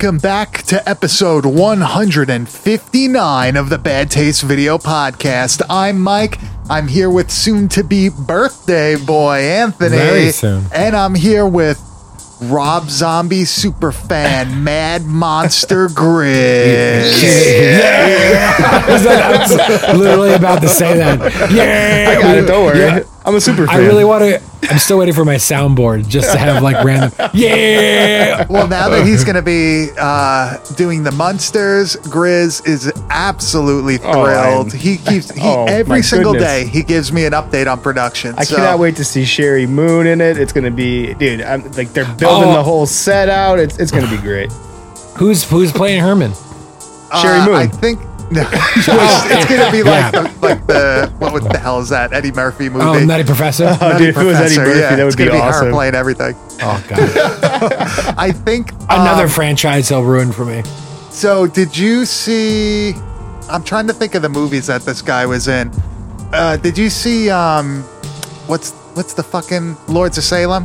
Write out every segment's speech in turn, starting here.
Welcome back to episode 159 of the Bad Taste Video Podcast. I'm Mike. I'm here with soon to be birthday boy Anthony. Very soon. And I'm here with Rob Zombie super fan Mad Monster Grizz. I was literally about to say that. Yeah, I got it. Don't worry. Yeah. I'm a super fan. I really want to. I'm still waiting for my soundboard just to have like random. Yeah. Well, now that he's going to be uh, doing the Munsters, Grizz is absolutely Oh, thrilled. I'm- he keeps he Oh, every single goodness. day he gives me an update on production. I so- cannot wait to see Sheri Moon in it. It's gonna be, dude. I'm like they're building Oh. the whole set out. It's it's gonna be great. Who's who's playing Herman? Sheri Uh, Moon. I think no, it's, it's gonna be like Yeah. the, like the what was the hell is that Eddie Murphy movie? Oh, Nutty Professor. Oh, dude, if it was Eddie Murphy, yeah, that it's would be gonna be her awesome. playing everything. Oh god. I think Another um, franchise he'll ruin for me. so did you see? I'm trying to think of the movies that this guy was in. Uh, did you see? Um, what's what's the fucking Lords of Salem?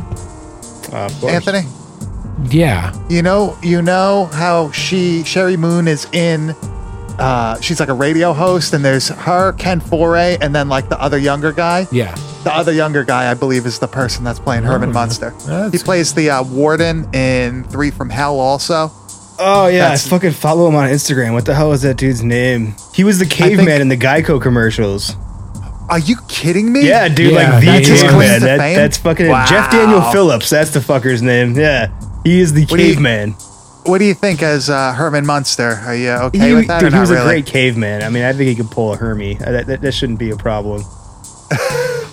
Uh, of. Anthony, Yeah. you know you know how she Sheri Moon is in. Uh, she's like a radio host, and there's her, Ken Foree, and then like the other younger guy. Yeah. The other younger guy, I believe, is the person that's playing Herman Munster. He plays the uh, warden in Three from Hell, also. Oh yeah, That's- I fucking follow him on Instagram. What the hell is that dude's name? He was the caveman think- in the Geico commercials. Are you kidding me? Yeah, dude, Yeah, like the that just claims caveman. to That, fame? that's fucking Wow. Jeff Daniel Phillips. That's the fucker's name. Yeah, he is the What do you- caveman. What do you think as uh, Herman Munster? Are you okay he, with that dude, or he was really? a great caveman. I mean, I think he could pull a Hermie. Uh, That, that, that shouldn't be a problem.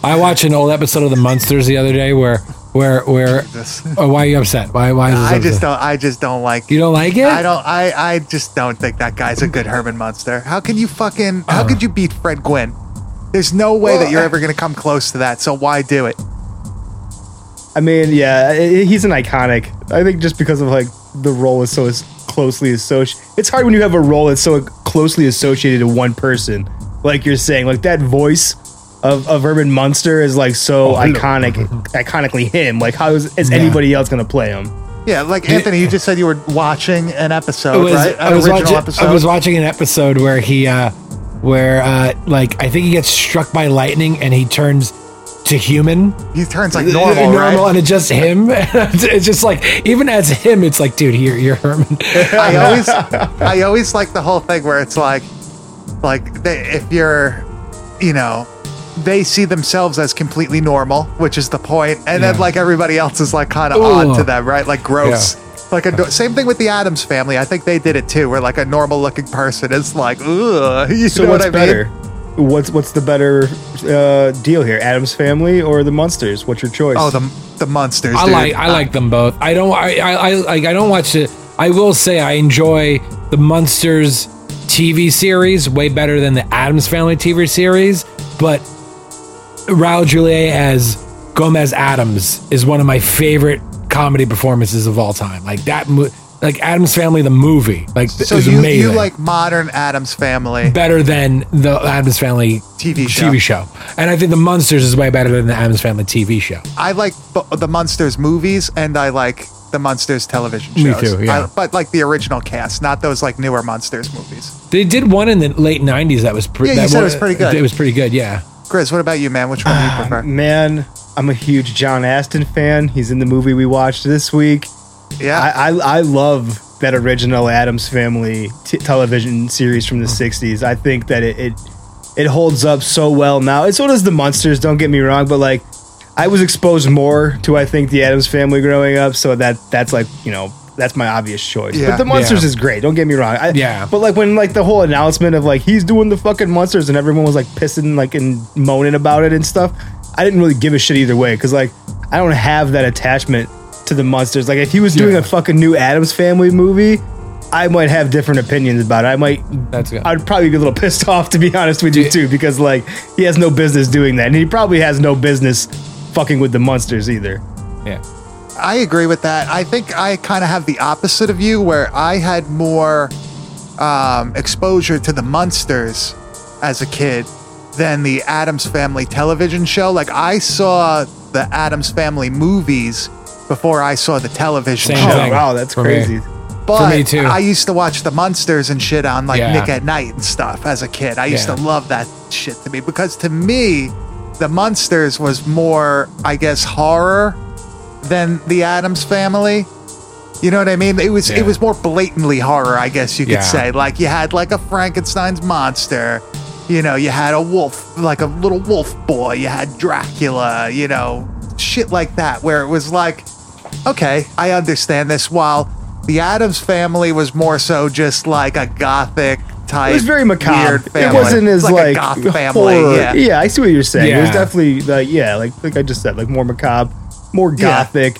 I watched an old episode of The Munsters the other day where where where. Oh, why are you upset? Why why is this I just don't. I just don't like. You don't like it? I don't. I. I just don't think that guy's a good Herman Munster. How can you fucking? How could you beat Fred Gwynne? There's no way that you're ever gonna come close to that. So why do it? I mean, yeah, i- i- he's an iconic. I think just because of like the role is so closely associated. It's hard when you have a role that's so closely associated to one person. Like you're saying, like that voice of, of Herman Munster is like so Oh, iconic, iconically him. Like how is, is Yeah. anybody else gonna play him? Yeah, like Anthony, you just said you were watching an It episode, was, right? I was original watching. episode. I was watching an episode where he, uh, where uh, like I think he gets struck by lightning and he turns to human, he turns like normal, normal, right? and it's just him. it's just like even as him, it's like, dude, you're you're Herman. I always, I always like the whole thing where it's like, like they, if you're, you know, they see themselves as completely normal, which is the point, and then like everybody else is like kind of on to them, right? Like gross. Like a same thing with the Addams family. I think they did it too, where like a normal looking person is like, ugh. You So know what's what I better? mean? What's what's the better uh, deal here? Addams family or the Munsters? What's your choice? Oh, the the Munsters. I dude. like I like them both. I don't I I I, like, I don't watch it. I will say I enjoy the Munsters TV series way better than the Addams Family TV series, but Raul Julia as Gomez Addams is one of my favorite comedy performances of all time. Like that, mo- like Addams Family the movie, like So is you, amazing. you like modern Addams family better than the Addams Family TV show. TV show, and I think the Munsters is way better than the Addams Family TV show. I like the Munsters movies and I like the Munsters television show. Me too, yeah. I- but like the original cast, not those like newer Munsters movies. They did one in the late '90s that was pretty. Yeah, you that said it was pretty good. It was pretty good. Yeah. Grizz, what about you, man? Which one do you ah, prefer? Man, I'm a huge John Astin fan. He's in the movie we watched this week. Yeah, I, I, I love that original Addams Family t- television series from the mm-hmm. '60s. I think that it, it it holds up so well now. And so does the Munsters. Don't get me wrong, but like I was exposed more to I think the Addams Family growing up, so that that's like you know that's my obvious choice. Yeah. but the Munsters Yeah. is great. Don't get me wrong. I, Yeah. But like when like the whole announcement of like he's doing the fucking Munsters and everyone was like pissing like and moaning about it and stuff, I didn't really give a shit either way because like I don't have that attachment to the Munsters. Like if he was doing Yeah. a fucking new Addams Family movie, I might have different opinions about it. I might That's good. I'd probably be a little pissed off to be honest with you too, because like he has no business doing that, and he probably has no business fucking with the Munsters either. yeah. I agree with that. I think I kind of have the opposite of you, where I had more um, exposure to the Munsters as a kid than the Addams Family television show. Like I saw the Addams Family movies before I saw the television Same show. thing. wow, that's For me. crazy. But me too. I used to watch the Munsters and shit on like Yeah. Nick at Nite and stuff as a kid. I used Yeah. to love that shit to me because to me, the Munsters was more, I guess, horror than the Addams Family. You know what I mean? It was Yeah. it was more blatantly horror, I guess you could Yeah. say. Like you had like a Frankenstein's monster. You know, you had a wolf, like a little wolf boy. You had Dracula. You know, shit like that, where it was like, okay, I understand this. While the Addams family was more so just like a gothic type. It was very macabre. Weird It wasn't as like, like, a goth family. horror. Yeah. I see what you're saying. It was definitely like yeah, like like I just said, like more macabre, more Yeah. gothic.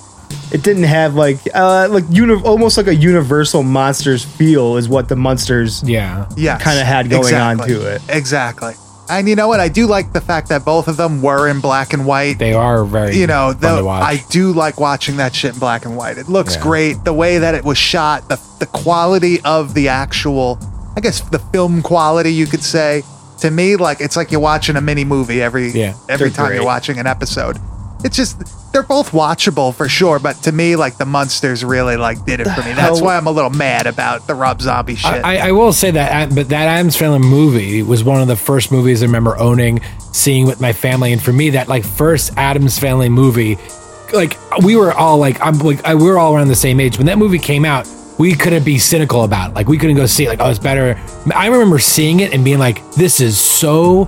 It didn't have like uh like uni- almost like a universal monsters feel is what the Munsters Yeah. yeah kinda had going on to it. Exactly. And you know what? I do like the fact that both of them were in black and white. They are very you know, fun the, to watch. I do like watching that shit in black and white. It looks Yeah. great. The way that it was shot, the the quality of the actual, I guess the film quality, you could say. To me, like it's like you're watching a mini movie every Yeah, every time great. you're watching an episode. It's just they're both watchable for sure, but to me, like the Munsters really like did it for me. That's why I'm a little mad about the Rob Zombie shit. I, I will say that, uh, but that Addams Family movie was one of the first movies I remember owning, seeing with my family, and for me, that like first Addams Family movie, like we were all like, I'm like, I, we were all around the same age when that movie came out. We couldn't be cynical about it. Like we couldn't go see it. Like oh, it's better. I remember seeing it and being like, this is so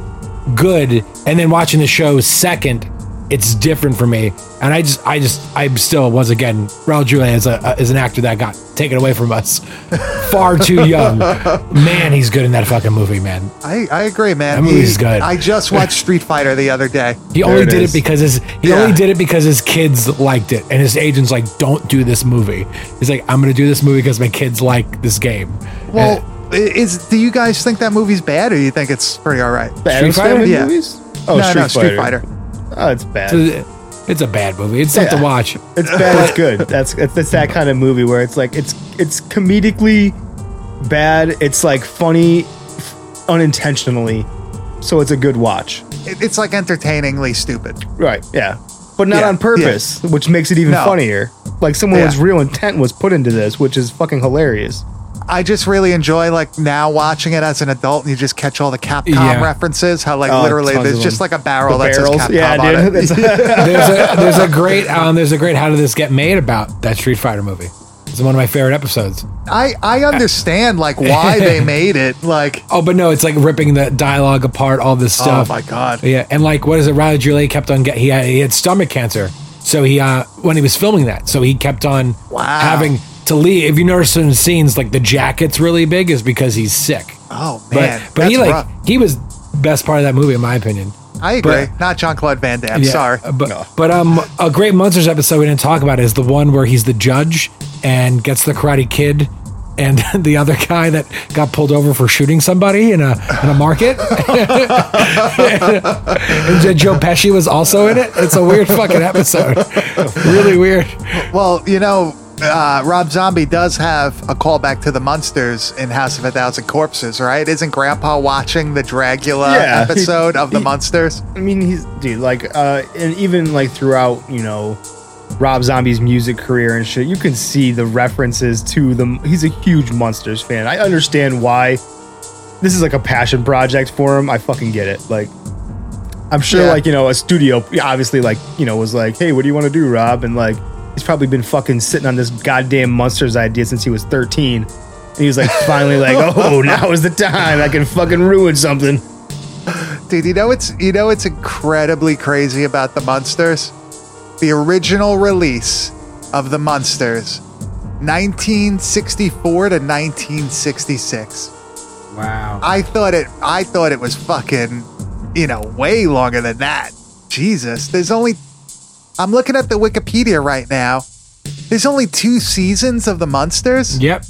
good, and then watching the show second. It's different for me, and I just, I just, I'm still once again, Raul Julia is a is an actor that got taken away from us far too young. Man, he's good in that fucking movie, man. I, I agree, man. That movie's He- good. I just watched Street Fighter the other day. He There only it did is. it because his he Yeah. only did it because his kids liked it, and his agent's like, "Don't do this movie." He's like, "I'm gonna do this movie because my kids like this game." Well, i- is do you guys think that movie's bad, or you think it's pretty all right? The Addams Fighter? Yeah. movies? Oh, no, Street, no, Street Fighter. Fighter. Oh, it's bad. So, it's a bad movie. It's tough to watch. It's bad. It's good. That's it's, it's that kind of movie where it's like it's it's comedically bad. It's like funny f- unintentionally, so it's a good watch. It's like entertainingly stupid. Right. Yeah. But not Yeah, on purpose, which makes it even No. funnier. Like someone's Yeah. real intent was put into this, which is fucking hilarious. I just really enjoy like now watching it as an adult, and you just catch all the Capcom Yeah. references. How like Oh, literally there's just like a barrel The that barrels, says Capcom yeah, on dude. it. There's a there's a great um there's a great how did this get made about that Street Fighter movie. It's one of my favorite episodes. I I understand like why they made it. Like Oh, but no, it's like ripping the dialogue apart, all this stuff. oh my god, Yeah, and like what is it? Raul Julia kept on get he had he had stomach cancer, so he uh when he was filming that, so he kept on Wow. having to Lee, If you notice some scenes, like the jacket's really big, is because he's sick. oh But man, but he like rough. he was best part of that movie in my opinion. I agree. but- Not Jean-Claude Van Damme. Yeah, Sorry. but No. but um a great Munsters episode we didn't talk about is the one where he's the judge and gets the Karate Kid. And the other guy that got pulled over for shooting somebody in a in a market, and Joe Pesci was also in it. It's a weird fucking episode, really weird. Well, you know, uh, Rob Zombie does have a callback to the Munsters in House of a Thousand Corpses, right? Isn't Grandpa watching the Dracula Yeah, he- episode of the he- Munsters? I mean, he's dude, like, uh, and even like throughout, you know, Rob Zombie's music career and shit, you can see the references to them. He's a huge Munsters fan. I understand why this is like a passion project for him. I fucking get it. Like, I'm sure, Yeah. like, you know, a studio obviously, like, you know, was like, hey, what do you want to do, Rob? And like, he's probably been fucking sitting on this goddamn Munsters idea since he was 13. And he was like, finally, like, oh, now is the time. I can fucking ruin something. Dude, you know it's you know it's incredibly crazy about the Munsters. The original release of the Munsters, 1964 to 1966. Wow. I thought it I thought it was fucking, you know, way longer than that. Jesus. There's only I'm looking at the Wikipedia right now. There's only two seasons of the Munsters. Yep.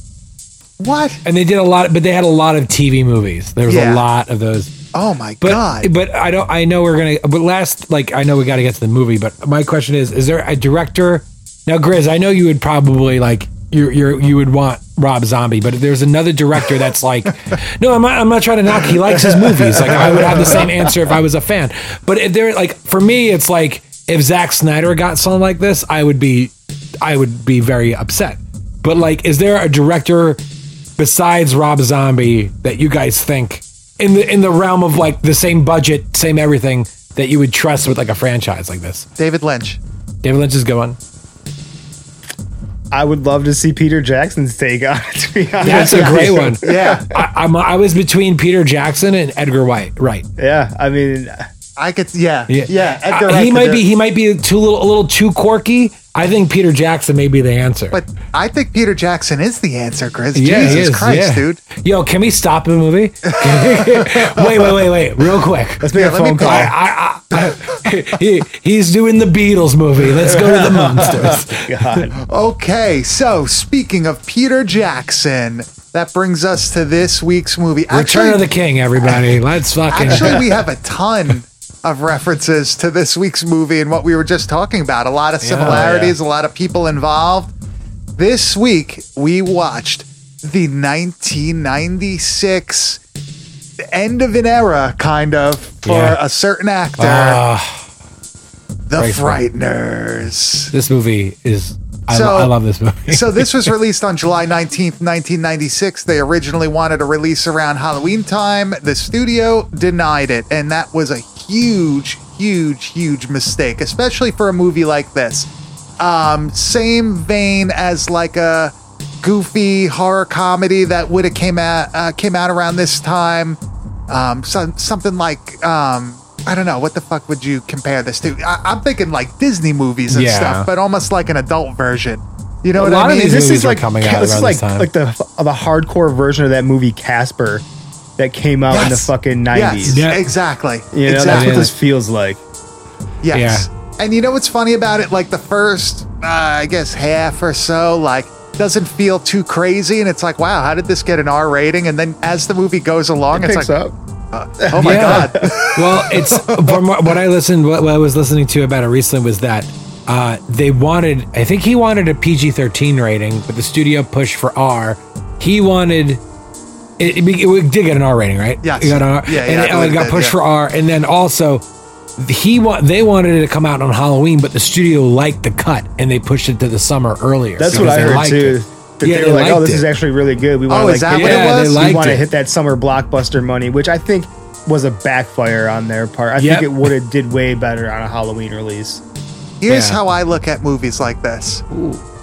What? and they did a lot, but they had a lot of TV movies. There was Yeah. a lot of those. Oh my But god. but I don't. I know we're gonna. But last, like I know we got to get to the movie. But my question is: Is there a director? Now, Grizz, I know you would probably like you you you would want Rob Zombie, but if there's another director that's like, no, I'm not. I'm not trying to knock. He likes his movies. Like I would have the same answer if I was a fan. But if there, like for me, it's like if Zack Snyder got something like this, I would be, I would be very upset. But like, is there a director besides Rob Zombie that you guys think in the in the realm of like the same budget, same everything that you would trust with like a franchise like this? David Lynch. David Lynch is going. I would love to see Peter Jackson's take on it. To be honest, That's a great one. Yeah. I, I'm, I was between Peter Jackson and Edgar Wright. Right. Yeah, I mean, I could yeah. Yeah. Edgar Uh, Wright he might be he might be too little a little too quirky. I think Peter Jackson may be the answer. But I think Peter Jackson is the answer, Chris. yeah, he Jesus is, Christ, yeah. dude. Yo, can we stop the movie? wait, wait, wait, wait, real quick. let's make Yeah, a let phone call- call. I, I, I, he, he's doing the Beatles movie. Let's go to the monsters. God. Okay, so speaking of Peter Jackson, that brings us to this week's movie. Return of the King, everybody. Let's fucking. Actually, we have a ton of references to this week's movie and what we were just talking about. A lot of similarities, a lot of people involved. This week, we watched the 1996 end of an era, kind of, for Yeah. a certain actor, Ah, The. Frighteners. this movie is. I, So- lo- I love this movie. so this was released on July 19th, 1996. They originally wanted to release around Halloween time. The studio denied it, and that was a huge, huge, huge mistake, especially for a movie like this. Um, same vein as like a goofy horror comedy that would have came out uh, came out around this time. Um, some, something like um, I don't know what the fuck would you compare this to? I, I'm thinking like Disney movies and Yeah. stuff, but almost like an adult version. You know A what I mean? these this is like coming out this is like this time. like the the hardcore version of that movie Casper that came out in the Yes. fucking Yes, nineties. Yeah. exactly. You know, that's what this feels like. Yes. And you know what's funny about it? Like the first, uh, I guess, half or so, like, doesn't feel too crazy. And it's like, wow, how did this get an R rating? And then as the movie goes along, It it's picks like, up. Oh my Yeah. God. well, it's from what what I listened, what, what I was listening to about it recently was that uh, they wanted, I think he wanted a PG thirteen rating, but the studio pushed for R. He wanted. It, it, it did get an R rating, right? Yes. It got an R, Yeah, and yeah, I it, believe it got pushed yeah. for R, and then also he want they wanted it to come out on Halloween, but the studio liked the cut and they pushed it to the summer earlier. That's what I heard too. it. That Yeah, they they were like, oh, this it. is actually really good. We want Oh, to is like, that hit- what it Yeah, they was? we want to hit that summer blockbuster money, which I think was a backfire on their part. I Yep. think it would have did way better on a Halloween release. Here's Yeah. how I look at movies like this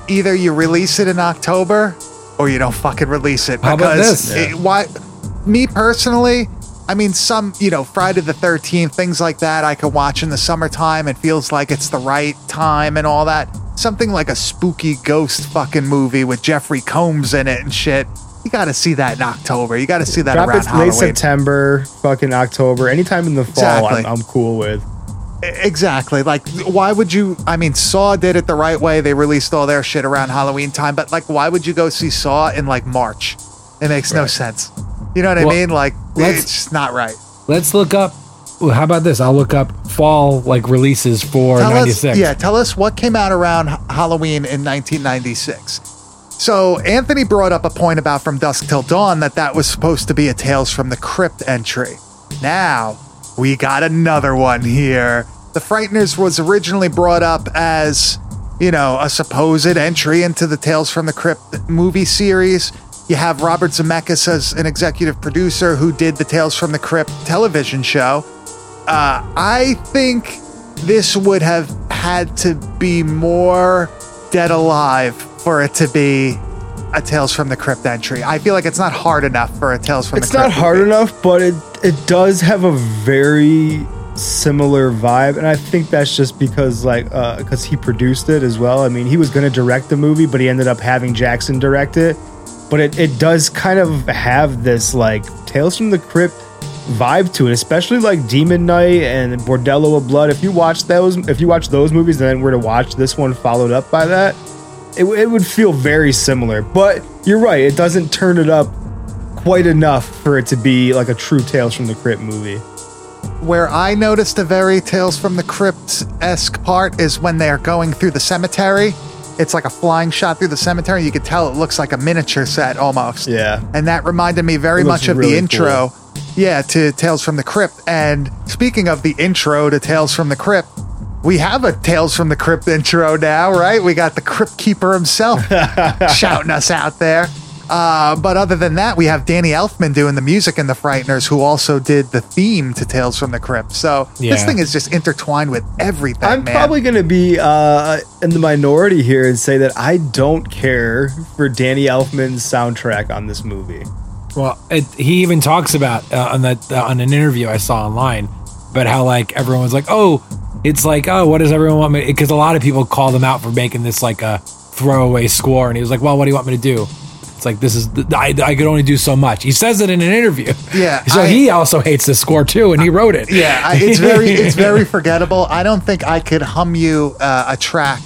either you release it in October or you don't fucking release it. How about because this? it- why, me personally, I mean, some, you know, Friday the 13th, things like that, I could watch in the summertime. It feels like it's the right time and all that. Something like a spooky ghost fucking movie with Jeffrey Combs in it and shit. You got to see that in October. You got to see that Drop around it late Halloween. September, fucking October, anytime in the fall. Exactly. I'm, I'm cool with. Exactly. Like, why would you? I mean, Saw did it the right way. They released all their shit around Halloween time, but like, why would you go see Saw in like March? It makes no sense. You know what I mean? Like, let's- it's just not right. Let's look up. How about this? I'll look up fall like releases for Tell us, '96. yeah, tell us what came out around Halloween in 1996. So Anthony brought up a point about From Dusk Till Dawn that that was supposed to be a Tales from the Crypt entry. Now we got another one here. The Frighteners was originally brought up as, you know, a supposed entry into the Tales from the Crypt movie series. You have Robert Zemeckis as an executive producer who did the Tales from the Crypt television show. Uh, I think this would have had to be more dead alive for it to be a Tales from the Crypt entry. I feel like it's not hard enough for a Tales from It's the Crypt. not hard movie. enough, but it it does have a very similar vibe, and I think that's just because like because he produced it as well. I mean, he was going to direct the movie, but he ended up having Jackson direct it. But it it does kind of have this like Tales from the Crypt vibe to it, especially like Demon Knight and Bordello of Blood. If you watch those, if you watch those movies, and then were to watch this one followed up by that, it, it would feel very similar. But you're right, it doesn't turn it up quite enough for it to be like a true Tales from the Crypt movie. Where I noticed a very Tales from the Crypt esque part is when they're going through the cemetery. It's like a flying shot through the cemetery. You could tell it looks like a miniature set almost. Yeah. And that reminded me very much of really the intro. Yeah, to Tales from the Crypt. And speaking of the intro to Tales from the Crypt, we have a Tales from the Crypt intro now, right? We got the Crypt Keeper himself shouting us out there. Uh, but other than that, we have Danny Elfman doing the music in The Frighteners, who also did the theme to Tales from the Crypt. So this thing is just intertwined with everything, I'm man. probably going to be uh, in the minority here and say that I don't care for Danny Elfman's soundtrack on this movie. Well, it, he even talks about uh, on that uh, on an interview I saw online about how like everyone was like, oh, it's like oh, what does everyone want me? Because a lot of people called them out for making this like a throwaway score, and he was like, well, what do you want me to do? It's like this is I, I could only do so much. He says it in an interview. Yeah, So I- he also hates the score too, and he wrote it. Yeah, I- it's very it's very forgettable. I don't think I could hum you uh, a track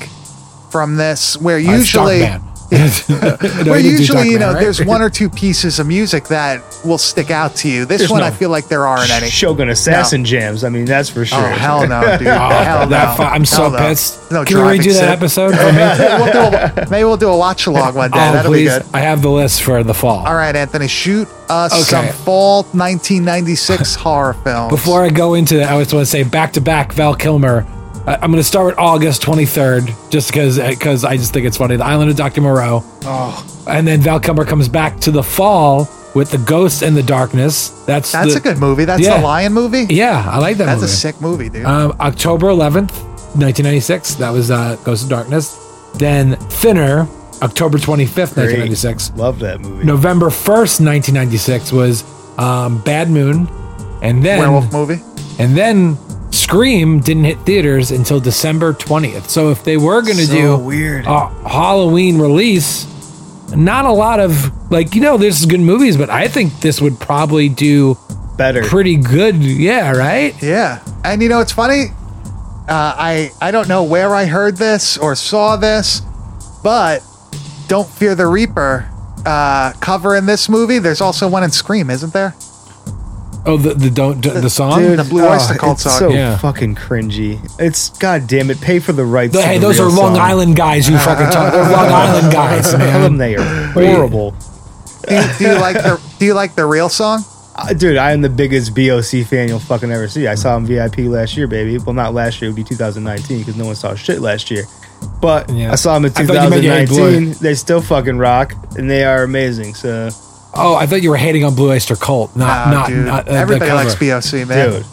from this where Uh, Dark usually Man. No, where he didn't do usually you know right? there's one or two pieces of music that will stick out to you. This There's one no I feel like there aren't any. Shogun Assassin jams. I mean, that's for oh, sure. Oh hell no, dude! Oh, hell that no! fu- I'm so no. pissed. No Can we driving redo that episode for me? we'll do a, maybe we'll do a watch along one day. oh, That'll please. be good. I have the list for the fall. All right, Anthony, shoot us Okay. some fall 1996 horror films. Before I go into that, I just want to say back to back Val Kilmer. I- I'm going to start with August 23rd, just because because I just think it's funny. The Island of Dr. Moreau. Oh. And then Val Kilmer comes back to the fall with The Ghost and the Darkness. That's that's the- a good movie. That's Yeah. the Lion movie. Yeah, I like that that's movie. a sick movie, dude. Um, October 11th, 1996. That was uh, Ghost of Darkness. Then Thinner, October 25th, 1996. Love that movie. November 1st, 1996 was um, Bad Moon. And then Werewolf movie. And then Scream didn't hit theaters until December 20th. So if they were going to So do weird. a Halloween release, not a lot of like you know there's good movies, but I think this would probably do Better. pretty good. Yeah, right. Yeah, and you know it's funny. Uh, I I don't know where I heard this or saw this, but "Don't Fear the Reaper" uh, cover in this movie. There's also one in Scream, isn't there? Oh, the the don't the song. the Blue Oyster Cult song. so Yeah. fucking cringy. It's god damn it. Pay for the rights. The- to hey, the those are real Long song. Island guys. You fucking talk. They're Long Island guys, Tell them man. they are horrible. Do you, do you like the Do you like the real song? Uh, dude, I am the biggest BOC fan you'll fucking ever see. I saw him VIP last year, baby. Well, not last year. It would be 2019 because no one saw shit last year. But Yeah. I saw him in I thought you meant you hated 2019. They still fucking rock, and they are amazing. So, Oh, I thought you were hating on Blue Oyster Cult, not Nah, not, dude. not uh, Everybody likes BOC, man. dude,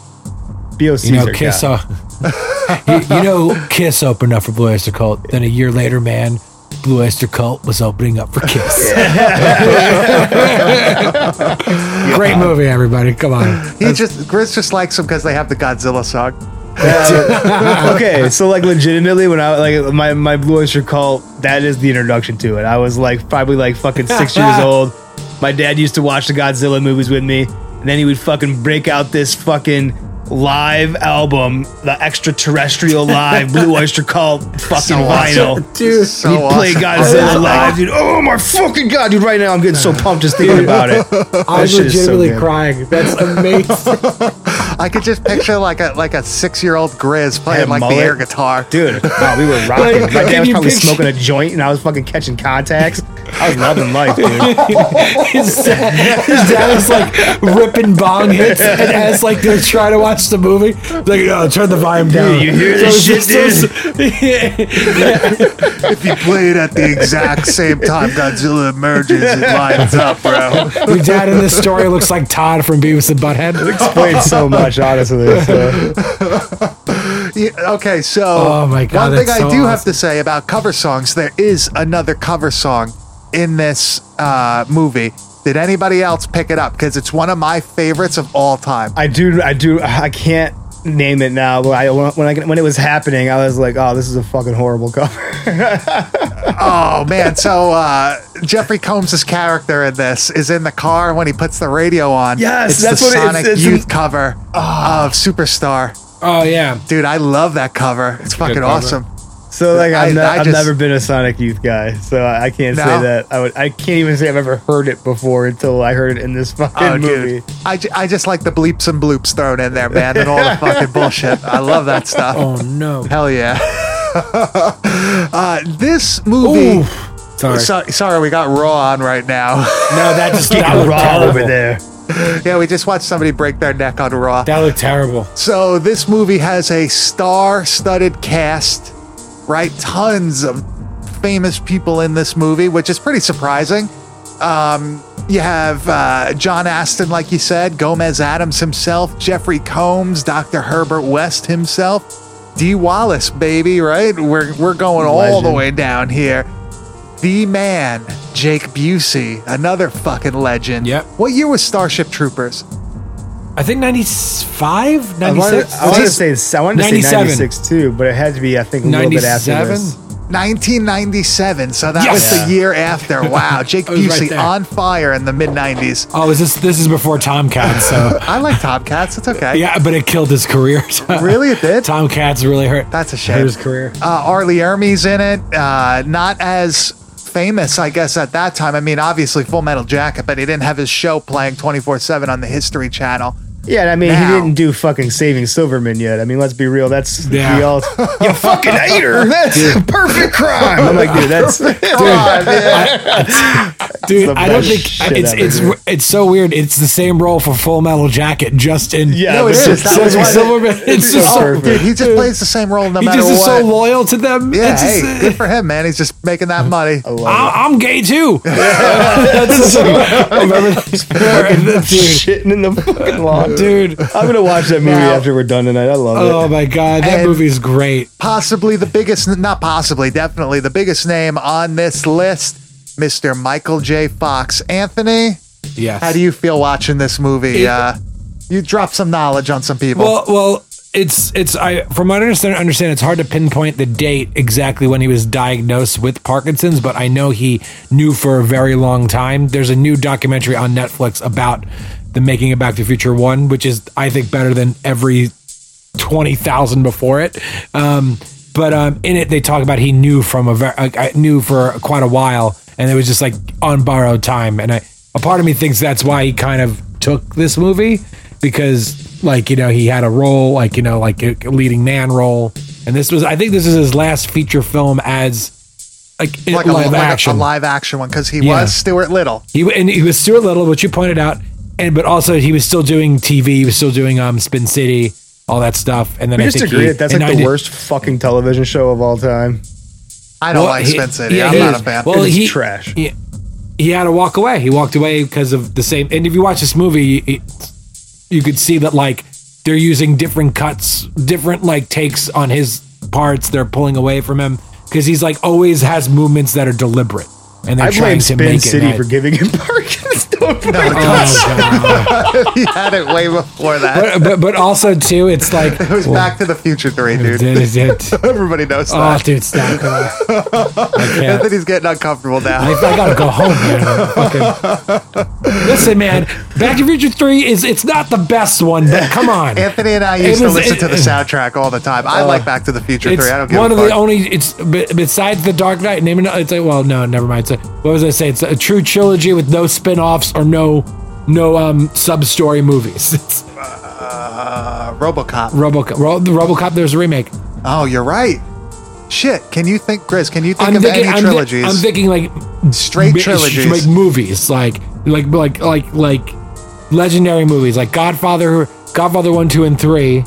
BOC's You know, Kiss. god. Uh, you, you know, Kiss opened up for Blue Oyster Cult. Then a year later, man, Blue Oyster Cult was opening up for Kiss. Great movie, everybody. Come on. He just Grizz just likes them because they have the Godzilla song. okay, so like legitimately, when I like my my Blue Oyster Cult, that is the introduction to it. I was like probably like fucking six years old. My dad used to watch the Godzilla movies with me, and then he would fucking break out this fucking live album, the extraterrestrial live Blue Oyster Cult fucking So vinyl. awesome. Dude, So He'd play awesome. Godzilla live, dude. Oh my fucking god, dude! Right now, I'm getting so pumped just thinking about it. I'm shit is so legitimately crying. That's amazing. I could just picture like a like a six year old Grizz playing a like the air guitar. Dude, wow, we were rocking. My dad was probably picture- smoking a joint, and I was fucking catching contacts. I was loving life, dude. his, dad, his dad is like ripping bong hits, and as like they're trying to watch the movie, like, oh, turn the volume down. you hear this it's shit, just- If you play it at the exact same time Godzilla emerges, it lines up, bro. Your dad in this story looks like Todd from Beavis and Butthead. Explains so much, honestly. So. Yeah, okay, so Oh my God, one thing that's I so do have to say about cover songs, there is another cover song in this uh, movie. Did anybody else pick it up? Because it's one of my favorites of all time. I do, I do, I can't name it now, but I when I when it was happening, I was like, oh, this is a fucking horrible cover. Oh man, so uh, Jeffrey Combs' character in this is in the car when he puts the radio on. Yes, it's that's the what it- it's- Sonic it's Youth an- cover of Superstar. Oh yeah, Dude, I love that cover. It's fucking cover. awesome. So like I- I'm not, I I've never been a Sonic Youth guy, so I I can't No? say that. I would I can't even say I've ever heard it before until I heard it in this fucking Oh, movie. dude. I, I just like the bleeps and bloops thrown in there, man, and all the fucking bullshit. I love that stuff. Oh no. Hell yeah. uh, this movie. Ooh. Sorry. So, sorry, we got Raw on right now. no, that just that Getting raw terrible. over there. yeah, we just watched somebody break their neck on Raw. That looked terrible. So this movie has a star-studded cast, right? Tons of famous people in this movie, which is pretty surprising. Um, you have uh, John Astin, like you said, Gomez Addams himself, Jeffrey Combs, Dr. Herbert West himself, Dee Wallace, baby, right? We're we're going all the way down here. The man, Jake Busey, another fucking legend. Yep. What year was Starship Troopers? I think 95, I wanted, 96. I wanted to say I wanted to say 96 too, but it had to be I think a little bit after 97. this. 1997. So that was the year after. Wow, Jake I was right on fire in the mid 90s. Oh, is this this is before Tomcats? So I like Tomcats. It's okay. yeah, but it killed his career. Really, it did. Tomcats really hurt. That's a hurt shame. his career. Uh, R. Lee Ermey's in it. Uh, not as famous, I guess, at that time. I mean, obviously Full Metal Jacket, but he didn't have his show playing 24 7 on the History Channel. Yeah, I mean Now. he didn't do fucking Saving Silverman yet. I mean, let's be real. That's Yeah. the all you fucking hater. That's a perfect crime. I'm like, dude, that's Dude, the I don't think it's it's dude. it's so weird. It's the same role for Full Metal Jacket, just in Yeah, No, it but. That was Silver why Silverman. It's just so, perfect. Dude, he just plays the same role no he matter just is what. so loyal to them. yeah, It's hey, just, good for him, man. He's just making that money. I I, I'm gay too. That's so, remember that? it. dude, Shitting in the fucking lawn. Dude. I'm gonna watch that movie Now- after we're done tonight. I love it. Oh it. my god, that And- movie's great. possibly the biggest, not possibly, definitely the biggest name on this list, Mr. Michael J. Fox. Anthony, Yes. how do you feel watching this movie? It- uh, you dropped some knowledge on some people. Well, well, it's it's I from what I understand, understand it's hard to pinpoint the date exactly when he was diagnosed with Parkinson's, but I know he knew for a very long time. There's a new documentary on Netflix about the making of Back to the Future One, which is I think better than every twenty thousand before it. Um, but um, in it, they talk about he knew from a very, I knew for quite a while, and it was just like on borrowed time. And I, a part of me thinks that's why he kind of took this movie because, like, you know, he had a role, like, you know, like a leading man role, and this was, I think, this is his last feature film as like, like, a, live like a- action. a live action one because he Yeah. was Stuart Little. He and he was Stuart Little, which you pointed out, and but also he was still doing TV. He was still doing um Spin City, all that stuff. And then We I just think agree he, that that's in like the 90 worst fucking television show of all time. I don't Well, like he- Spin City. yeah, I'm not is. a fan. Well, It is he trash. He, he had to walk away. He walked away because of the same. And if you watch this movie, it, you could see that like they're using different cuts, different like takes on his parts. They're pulling away from him because he's like always has movements that are deliberate, and they're I trying blame to Spin make City it. that- for giving him Parkinson's. Oh, God. he had it way before that. but, but but also too, it's like it was Back to the Future 3, dude. Did it, did. Everybody knows Oh, that. dude, stop. I can't. Anthony's getting uncomfortable now. I, I gotta go home, man. Fucking- Listen, man. Back to the Future Three is it's not the best one, but come on. Anthony and I It used to was- listen it- to the soundtrack all the time. I oh, like Back to the Future It's 3. I don't give one a of fuck. the only. It's besides the Dark Knight. Name it. It's like well, no, never mind. It's a, what was I say? It's a true trilogy with no spin-offs or no no um sub story movies. It's uh, RoboCop. RoboCop. Ro- the RoboCop. There's a remake. Oh, you're right. Shit. Can you think, Chris? Can you think I'm of thinking. any I'm, thi- trilogies? I'm thinking like Straight mi- trilogies. like movies, like like like like like legendary movies, like Godfather, Godfather one, two, and three.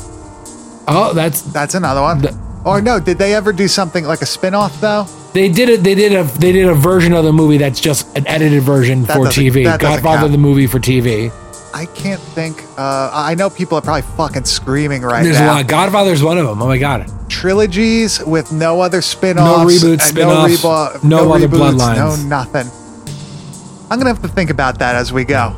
Oh, that's That's another one. The- or no, did they ever do something like a spin-off though? they did it. They did a they did a version of the movie that's just an edited version That for TV. Godfather the movie for TV. I can't think. Uh, I know people are probably fucking screaming right There's now. a lot. Godfather's one of them. Oh my god. Trilogies with no other spin-offs. reboots, and spin-offs, no, rebo- no other reboots, bloodlines. No nothing. I'm gonna have to think about that as we go.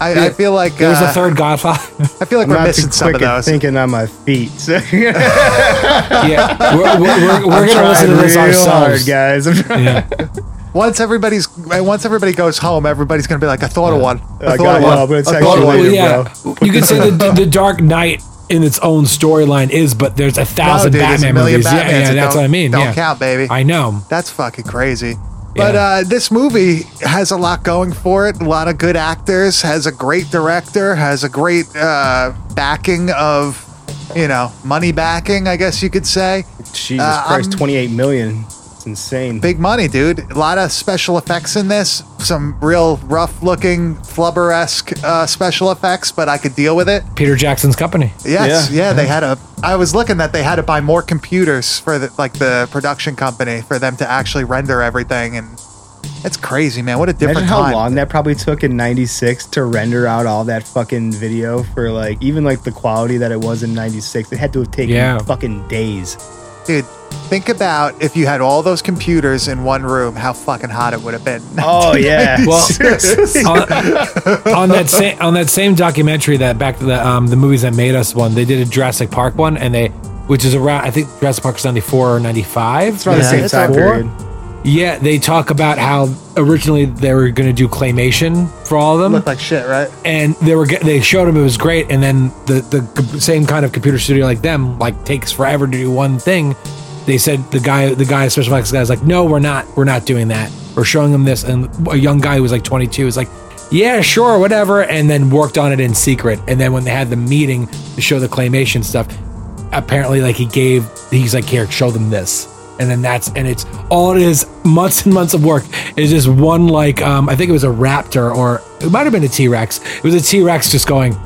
I, I feel like There was uh, a third Godfather. I feel like I'm we're not missing too some quick of those. thinking on my feet. So yeah, we're, we're, we're, we're gonna listen to trying this ourselves. hard, guys. Yeah. Once everybody's once everybody goes home, everybody's gonna be like, I thought of one. I, I thought got of one. one. I'm I thought you of one. Later, yeah, bro. you could say the, the Dark Knight in its own storyline is, but there's a thousand dude, there's a Batman movies. yeah, Batmans yeah, that that's don't- what I mean. don't yeah. count, baby. I know. That's fucking crazy. But Yeah. uh, this movie has a lot going for it. A lot of good actors. Has a great director. Has a great uh, backing of, you know, money backing. I guess you could say. Jesus Uh, Christ, I'm- 28 million. It's insane. Big money, dude. A lot of special effects in this. Some real rough looking, flubber esque uh, special effects, but I could deal with it. Peter Jackson's company. Yes, Yeah. yeah, they had a. I was looking that they had to buy more computers for the like the production company for them to actually render everything, and it's crazy, man. What a different Imagine how time. long that probably took in 96 to render out all that fucking video for like even like the quality that it was in 96. It had to have taken Yeah. fucking days. Dude, think about if you had all those computers in one room, how fucking hot it would have been. Oh yeah. Well, on, on that same on that same documentary that back to the um the movies that made us one, they did a Jurassic Park one, and they which is around I think Jurassic Park is ninety four or ninety five. It's around the Yeah, same it's time period. Yeah, they talk about how originally they were going to do claymation for all of them, Looked like shit, right? and they were get- they showed them it was great, and then the the same kind of computer studio like them like takes forever to do one thing. They said the guy the guy special effects guy is like, no, we're not we're not doing that. We're showing them this, and a young guy who was like 22 was like, yeah, sure, whatever, and then worked on it in secret. And then when they had the meeting to show the claymation stuff, apparently like he gave he's like here show them this and then that's and it's all it is months and months of work is just one like um i think it was a raptor or it might have been a t-rex it was a t-rex just going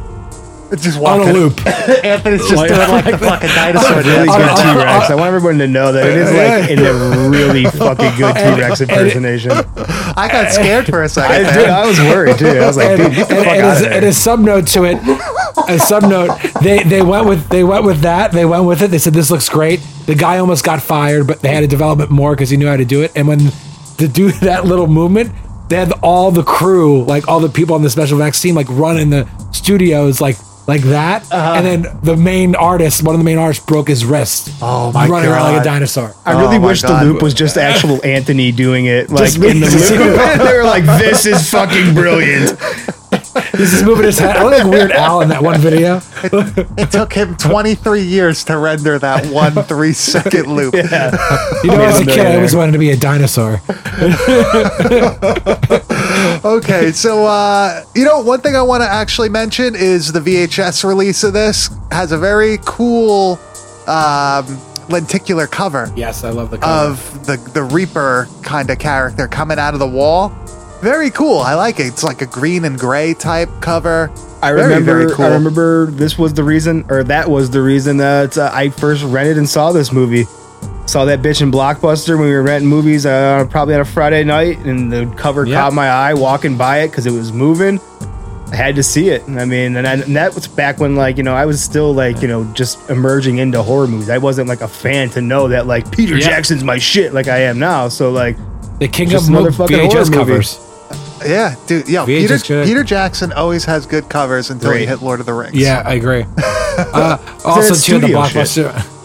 It's just on a walking. loop Anthony's just Like- doing like the fucking dinosaur. Really dance. good T Rex. I want everyone to know that it is like in a really fucking good T Rex impersonation. I got scared for a second. I, dude, I was worried too. I was like, and, dude, get the and, fuck and out as, of and a sub note to it a sub note they they went with they went with that they went with it they said this looks great the guy almost got fired but they had to develop it more because he knew how to do it and when to do that little movement they had all the crew like all the people on the special effects team like running the studios like like that Uh-huh. and then the main artist one of the main artists broke his wrist Oh my running around like a dinosaur I really Oh my wish the loop was just actual Anthony doing it, like Just in the loop. they were like, "This is fucking brilliant." he's just moving his head I look like Weird Al in that one video It took him 23 years to render that one three second loop. you know as a kid I millionaire. always wanted to be a dinosaur Okay, so uh, you know, one thing I want to actually mention is the VHS release of this has a very cool um, lenticular cover yes I love the cover. of the the Reaper kind of character coming out of the wall. Very cool. I like it. It's like a green and gray type cover. I Very, remember. very cool. I remember this was the reason, or that was the reason that uh, I first rented and saw this movie. Saw that bitch in Blockbuster when we were renting movies, uh, probably on a Friday night, and the cover Yeah. caught my eye walking by it because it was moving. I had to see it. I mean, and, I, and that was back when, like, you know, I was still like, you know, just emerging into horror movies. I wasn't like a fan to know that like Peter Yeah. Jackson's my shit, like I am now. So like, The king Just of another mo- fucking horror VHS movie. covers. Yeah, dude. Yo, VHS Peter. Peter Jackson always has good covers until he Great. hit Lord of the Rings. Yeah, I agree. Uh, also, it's too, the studio shit. blockbuster,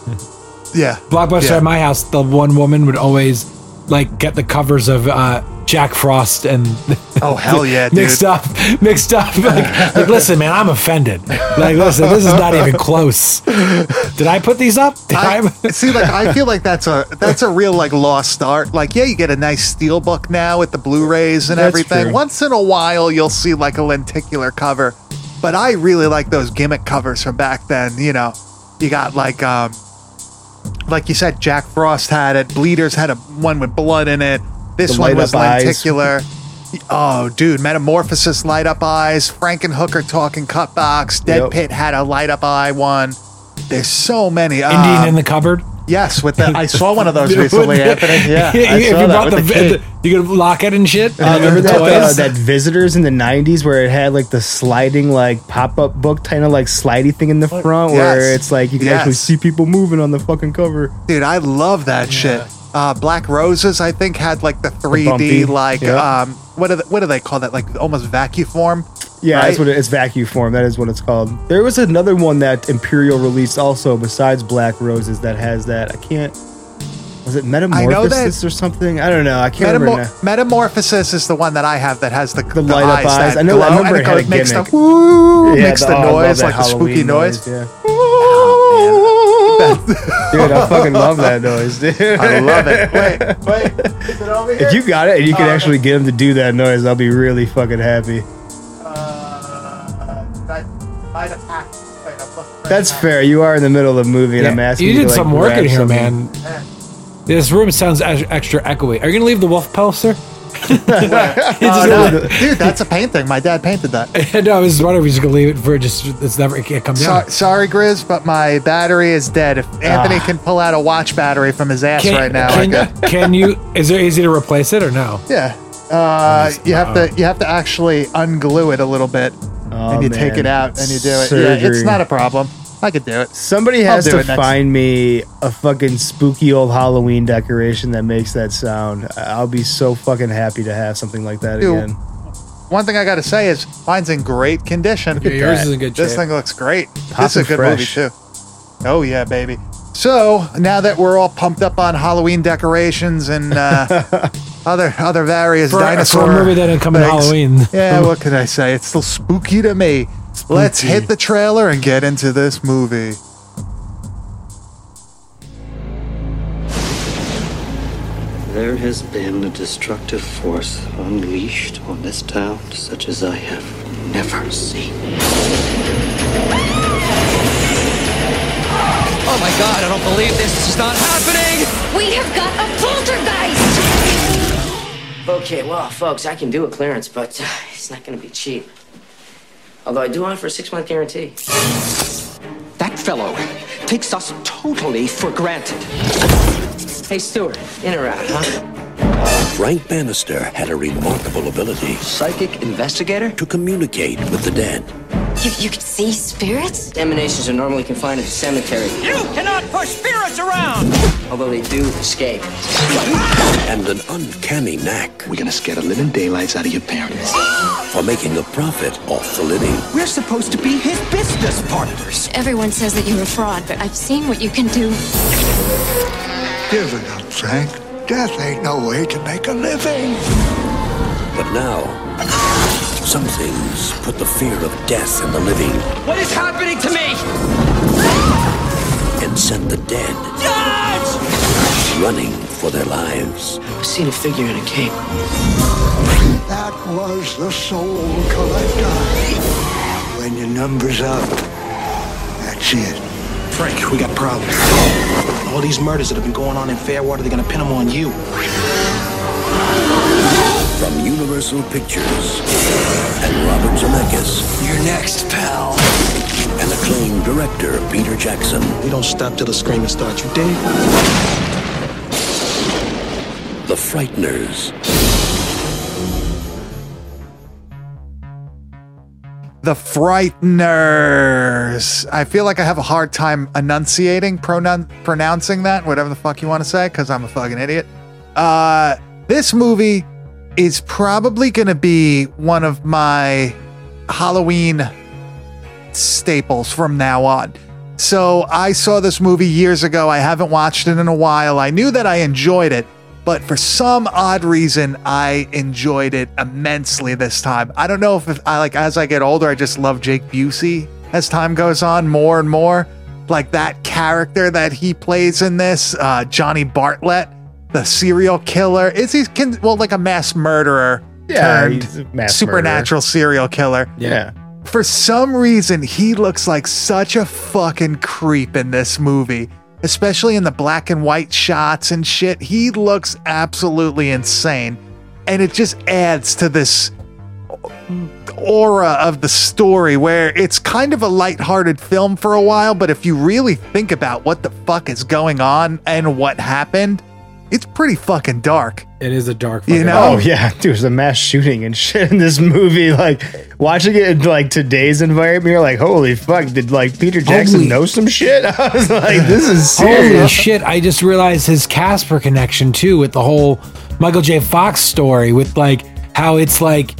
yeah. blockbuster Yeah. at my house, the one woman would always like get the covers of uh, Jack Frost and Oh hell yeah, dude. mixed up, mixed up. Like, like, listen, man, I'm offended. Like, listen, this is not even close. Did I put these up? Did I? I, see, like I feel like that's a that's a real like lost art. Like, yeah, you get a nice steel book now with the Blu-rays and That's everything. true. Once in a while, you'll see like a lenticular cover, but I really like those gimmick covers from back then. You know, you got like um, like you said, Jack Frost had it. Bleeders had a one with blood in it. This The one was lenticular. Oh, dude, Metamorphosis light up eyes. Frankenhooker talking cut box. Dead Yep. Pit had a light up eye one. There's so many. Indian Um, in the cupboard. Yes, with that. I saw one of those recently, Anthony. Yeah, I if saw you that bought with the, the kid. the- you could lock it and shit. Uh, remember that uh, toys? that visitors in the '90s where it had like the sliding like pop up book kind of like slidey thing in the front where Yes. it's like you can Yes. actually see people moving on the fucking cover. Dude, I love that shit. Uh, Black Roses, I think, had like the 3D, bumpy, like yeah. um, what do they, what do they call that? Like almost vacuum form. Yeah, right? that's what it, it's vacuum form. That is what it's called. There was another one that Imperial released also besides Black Roses that has that. I can't. Was it Metamorphosis or something? I don't know. I can't remember. Metamor- Metamorphosis is the one that I have that has the, the, light up eyes. I know- I remember and it goes- a makes the gimmick. woo, now. makes the, oh, noise like the spooky Halloween noise. Yeah. Dude, I fucking love that noise, dude. I love it. Wait, wait. Is it over here? If you got it and you can Oh, actually get him to do that noise, I'll be really fucking happy. That's fair. You are in the middle of the movie, and I'm asking you you. did to, like, some work in here, something. man. This room sounds extra echoey. Are you gonna leave the wolf poster? Oh, uh, no. Dude, that's a painting. My dad painted that. no, I was wondering if you're just gonna leave it for just it's never it can't come So, down. sorry, Grizz, but my battery is dead. If Anthony ah. can pull out a watch battery from his ass Can, right now, I can, could. can you? Is it easy to replace it or no? Yeah. Uh, you have uh, to you have to actually unglue it a little bit, Oh, and you take it out and you do it. Yeah, it's not a problem. I could do it. Somebody has to it next- find me a fucking spooky old Halloween decoration that makes that sound. I'll be so fucking happy to have something like that Dude, again. One thing I got to say is mine's in great condition. Yeah, yours that. is in good This shape. thing looks great. Hot this is a good fresh. movie too. Oh yeah, baby. So now that we're all pumped up on Halloween decorations and uh, other other various For, dinosaur for a movie that didn't come in Halloween. Yeah, what can I say? It's still spooky to me. Let's hit the trailer and get into this movie. There has been a destructive force unleashed on this town such as I have never seen. Oh my god, I don't believe this is not happening! We have got a poltergeist! Okay, well, folks, I can do a clearance, but uh, it's not going to be cheap. Although I do offer a six-month guarantee. That fellow takes us totally for granted. Hey, Stuart, in or out, huh? Frank Bannister had a remarkable ability Psychic investigator? to communicate with the dead. You, you can see spirits? Emanations are normally confined to the cemetery, You cannot push spirits around! although they do escape. and an uncanny knack We're gonna scare the living daylights out of your parents. for making a profit off the living. We're supposed to be his business partners. Everyone says that you're a fraud, but I've seen what you can do. Give it up, Frank. Death ain't no way to make a living. But now, some things put the fear of death in the living What is happening to me? and sent the dead Judge! running for their lives. I seen a figure in a cape. That was the soul collector. When your number's up, that's it. Frank, we got problems. All these murders that have been going on in Fairwater, they're gonna pin them on you. From Universal Pictures and Robert Zemeckis You're next, pal. and acclaimed director Peter Jackson. We don't stop till the screaming starts, you dig? The Frighteners. The Frighteners. I feel like I have a hard time enunciating, pronoun- pronouncing that, whatever the fuck you want to say, because I'm a fucking idiot. Uh, this movie is probably going to be one of my Halloween staples from now on. So I saw this movie years ago. I haven't watched it in a while. I knew that I enjoyed it, but for some odd reason, I enjoyed it immensely this time. I don't know if, I like as I get older, I just love Jake Busey as time goes on more and more. Like that character that he plays in this, uh, Johnny Bartlett, the serial killer. Is he can well like a mass murderer Yeah, turned mass supernatural serial killer? Yeah. for some reason, he looks like such a fucking creep in this movie, especially in the black and white shots and shit. He looks absolutely insane. And it just adds to this aura of the story where it's kind of a lighthearted film for a while, but if you really think about what the fuck is going on and what happened, it's pretty fucking dark. It is a dark. You know? Oh yeah, dude, there's a mass shooting and shit in this movie. Like watching it in like today's environment, you're like, holy fuck, did like Peter Jackson Holy- know some shit? I was like, this is Holy shit! I just realized his Casper connection too with the whole Michael J. Fox story with like how it's like,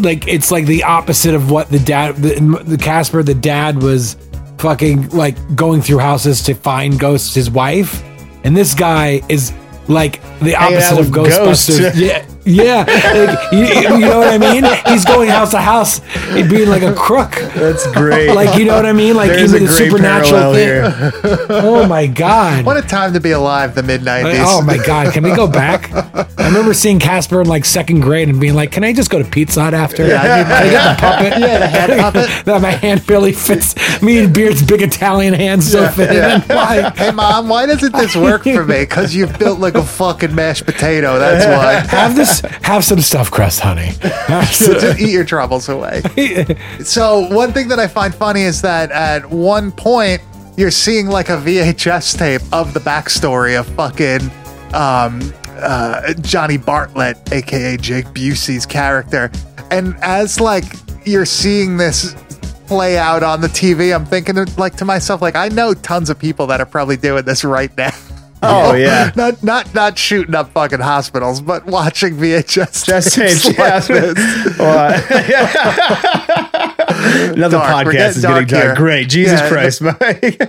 like it's like the opposite of what the dad, the, the Casper, the dad was fucking like going through houses to find ghosts, his wife, and this guy is like the opposite of Ghostbusters. ghosts. Yeah, Yeah, like, you, you know what I mean. He's going house to house, and being like a crook. That's great. Like you know what I mean. Like There's even the supernatural thing. here. Oh my god. What a time to be alive, the mid nineties. oh my god, can we go back? I remember seeing Casper in like second grade and being like, "Can I just go to Pizza Hut after? Yeah, I need I get the puppet? Yeah, the hand puppet. that my hand barely fits. Me and Beard's big Italian hands so fit in. Why? Hey mom, why doesn't this work for me? Because you've built like a fucking mashed potato. That's why. Have this. Have some stuffed crust, honey. Just eat your troubles away. So one thing that I find funny is that at one point you're seeing like a VHS tape of the backstory of fucking um, uh, Johnny Bartlett, aka Jake Busey's character, and as like you're seeing this play out on the TV, I'm thinking like to myself, like I know tons of people that are probably doing this right now. Oh, yeah. not not not shooting up fucking hospitals, but watching VHS Just tapes like this. Well, Another Dark. Podcast getting is getting dark dark. here. Great. Jesus Yeah. Christ, Mike.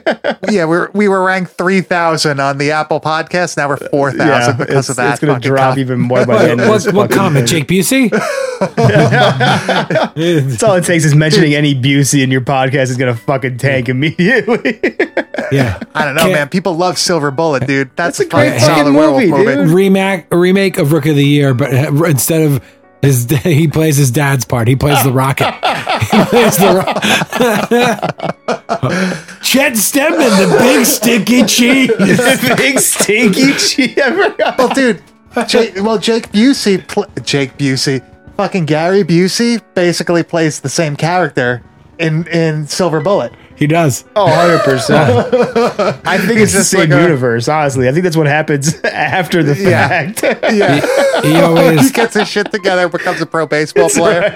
yeah, we're we were ranked three thousand on the Apple podcast. Now we're four thousand Yeah, because it's, of that. it's going to drop com- even more by the end of What, this. what comment? thing. Jake Busey? That's all it takes is mentioning any Busey in your podcast is going to fucking tank immediately. Yeah. I don't know, Can't- man. People love Silver Bullet, dude. That's, That's a a fucking great solid fucking werewolf movie, movie. dude. remake remake of Rook of the Year, but instead of his he plays his dad's part. He plays the Rocket. he plays the Ro- Chet Steadman, the big sticky cheese. Big stinky cheese. I forgot. Well, dude, Jake, well, Jake Busey, pl- Jake Busey, fucking Gary Busey, basically plays the same character in in Silver Bullet. He does. Oh, 100%. I think it's, the just same like a- universe, honestly. I think that's what happens after the Yeah. fact. Yeah, He he always gets his shit together, becomes a pro baseball player.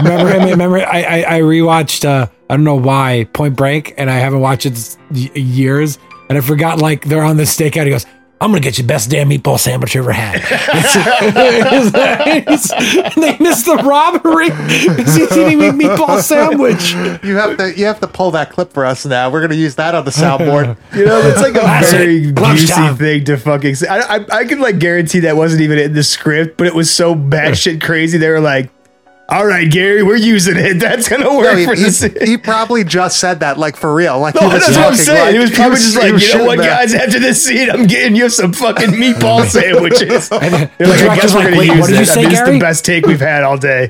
remember him. Remember, I I, I rewatched. Uh, I don't know why Point Break, and I haven't watched it s- y- years, and I forgot. Like they're on this stakeout. He goes. I'm gonna get you the best damn meatball sandwich you ever had. It's- it's- they missed the robbery because he's eating a meatball sandwich. You have to you have to pull that clip for us now. We're gonna use that on the soundboard. You know, it's like a Classic. very juicy Busey thing to fucking say. I, I, I can like guarantee that wasn't even in the script, but it was so batshit crazy. They were like, all right, Gary, we're using it. That's going to No, work he, for he- this. he probably just said that like for real. Like No, that's what I'm saying. like- it was he probably just like, was you know what, shooting that. guys? After this scene, I'm getting you some fucking meatball sandwiches. And uh, like, I guess director's we're like, going to "Wait, use what did you it. I say, mean, it's Gary?" the best take we've had all day.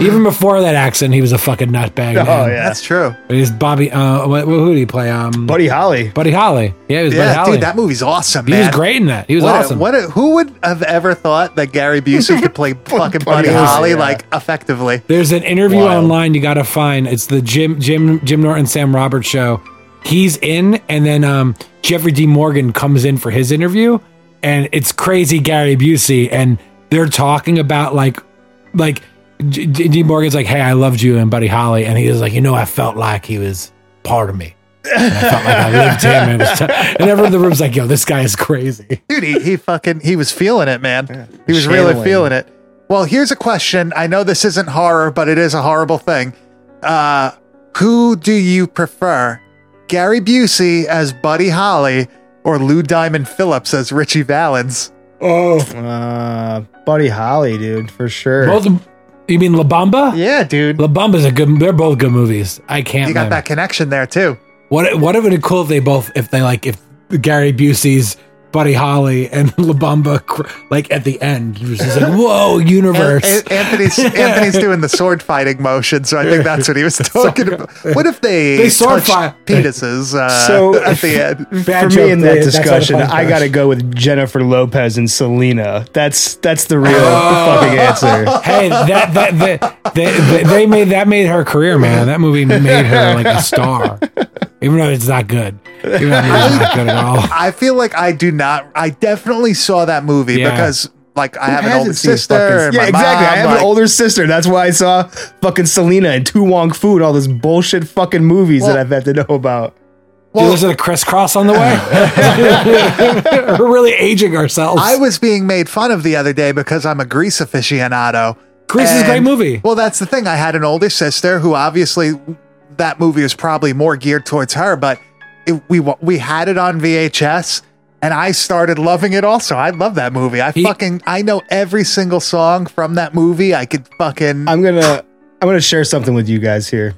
Even before that accent, he was a fucking nutbag. Oh, man. yeah. That's true. But he's Bobby. Uh, what, who did he play? Um, Buddy Holly. Buddy Holly. Yeah, he was Buddy Yeah, Holly. dude, that movie's awesome, he man. was great in that. He was What a- awesome. what a- who would have ever thought that Gary Busey could play fucking Buddy Buddy Holly, Holly yeah. like effectively? There's an interview Wild. online you got to find. It's the Jim Jim Jim Norton Sam Roberts show. He's in, and then um, Jeffrey D. Morgan comes in for his interview, and it's crazy Gary Busey, and they're talking about like like J- J- D. Morgan's like, "Hey, I loved you," and Buddy Holly, and he was like, "You know, I felt like he was part of me." And I felt like I lived him, and, it t- and everyone in the room's like, "Yo, this guy is crazy." Dude, he, he fucking he was feeling it, man. He was really feeling it. Well, here's a question. I know this isn't horror, but it is a horrible thing. Uh, who do you prefer? Gary Busey as Buddy Holly or Lou Diamond Phillips as Ritchie Valens? Oh, Uh, Buddy Holly, dude, for sure. both. You mean La Bamba? Yeah, dude. La Bamba's a good. They're both good movies. I can't. You got man. that connection there too. What what would it cool if they both if they like if Gary Busey's Buddy Holly and La Bamba like at the end it was just like whoa universe. An- An- Anthony's Anthony's doing the sword fighting motion, so I think that's what he was talking about. What if they, They sword touched fight. penoses uh, So- at the end? Bad for me in that they- that's how the discussion, I got to go with Jennifer Lopez and Selena. That's that's the real Oh. fucking answer. Hey, that that, that they, they, they made that made her career, man. That movie made her like a star, even though it's not good. Even though it's not good at all. I feel like I do not. I definitely saw that movie Yeah. because, like, I have an hasn't older seen sister. fucking- and yeah, my exactly. mom, I have like- an older sister. That's why I saw fucking Selena and To Wong Foo and all this bullshit fucking movies Well- that I've had to know about. Did you listen to Kris Kross on the way? We're really aging ourselves. I was being made fun of the other day because I'm a Grease aficionado. Grease is a great And- movie. Well, that's the thing. I had an older sister who obviously that movie is probably more geared towards her, but it, we we had it on VHS, and I started loving it. Also, I love that movie. I fucking I know every single song from that movie. I could fucking. I'm gonna I'm gonna share something with you guys here.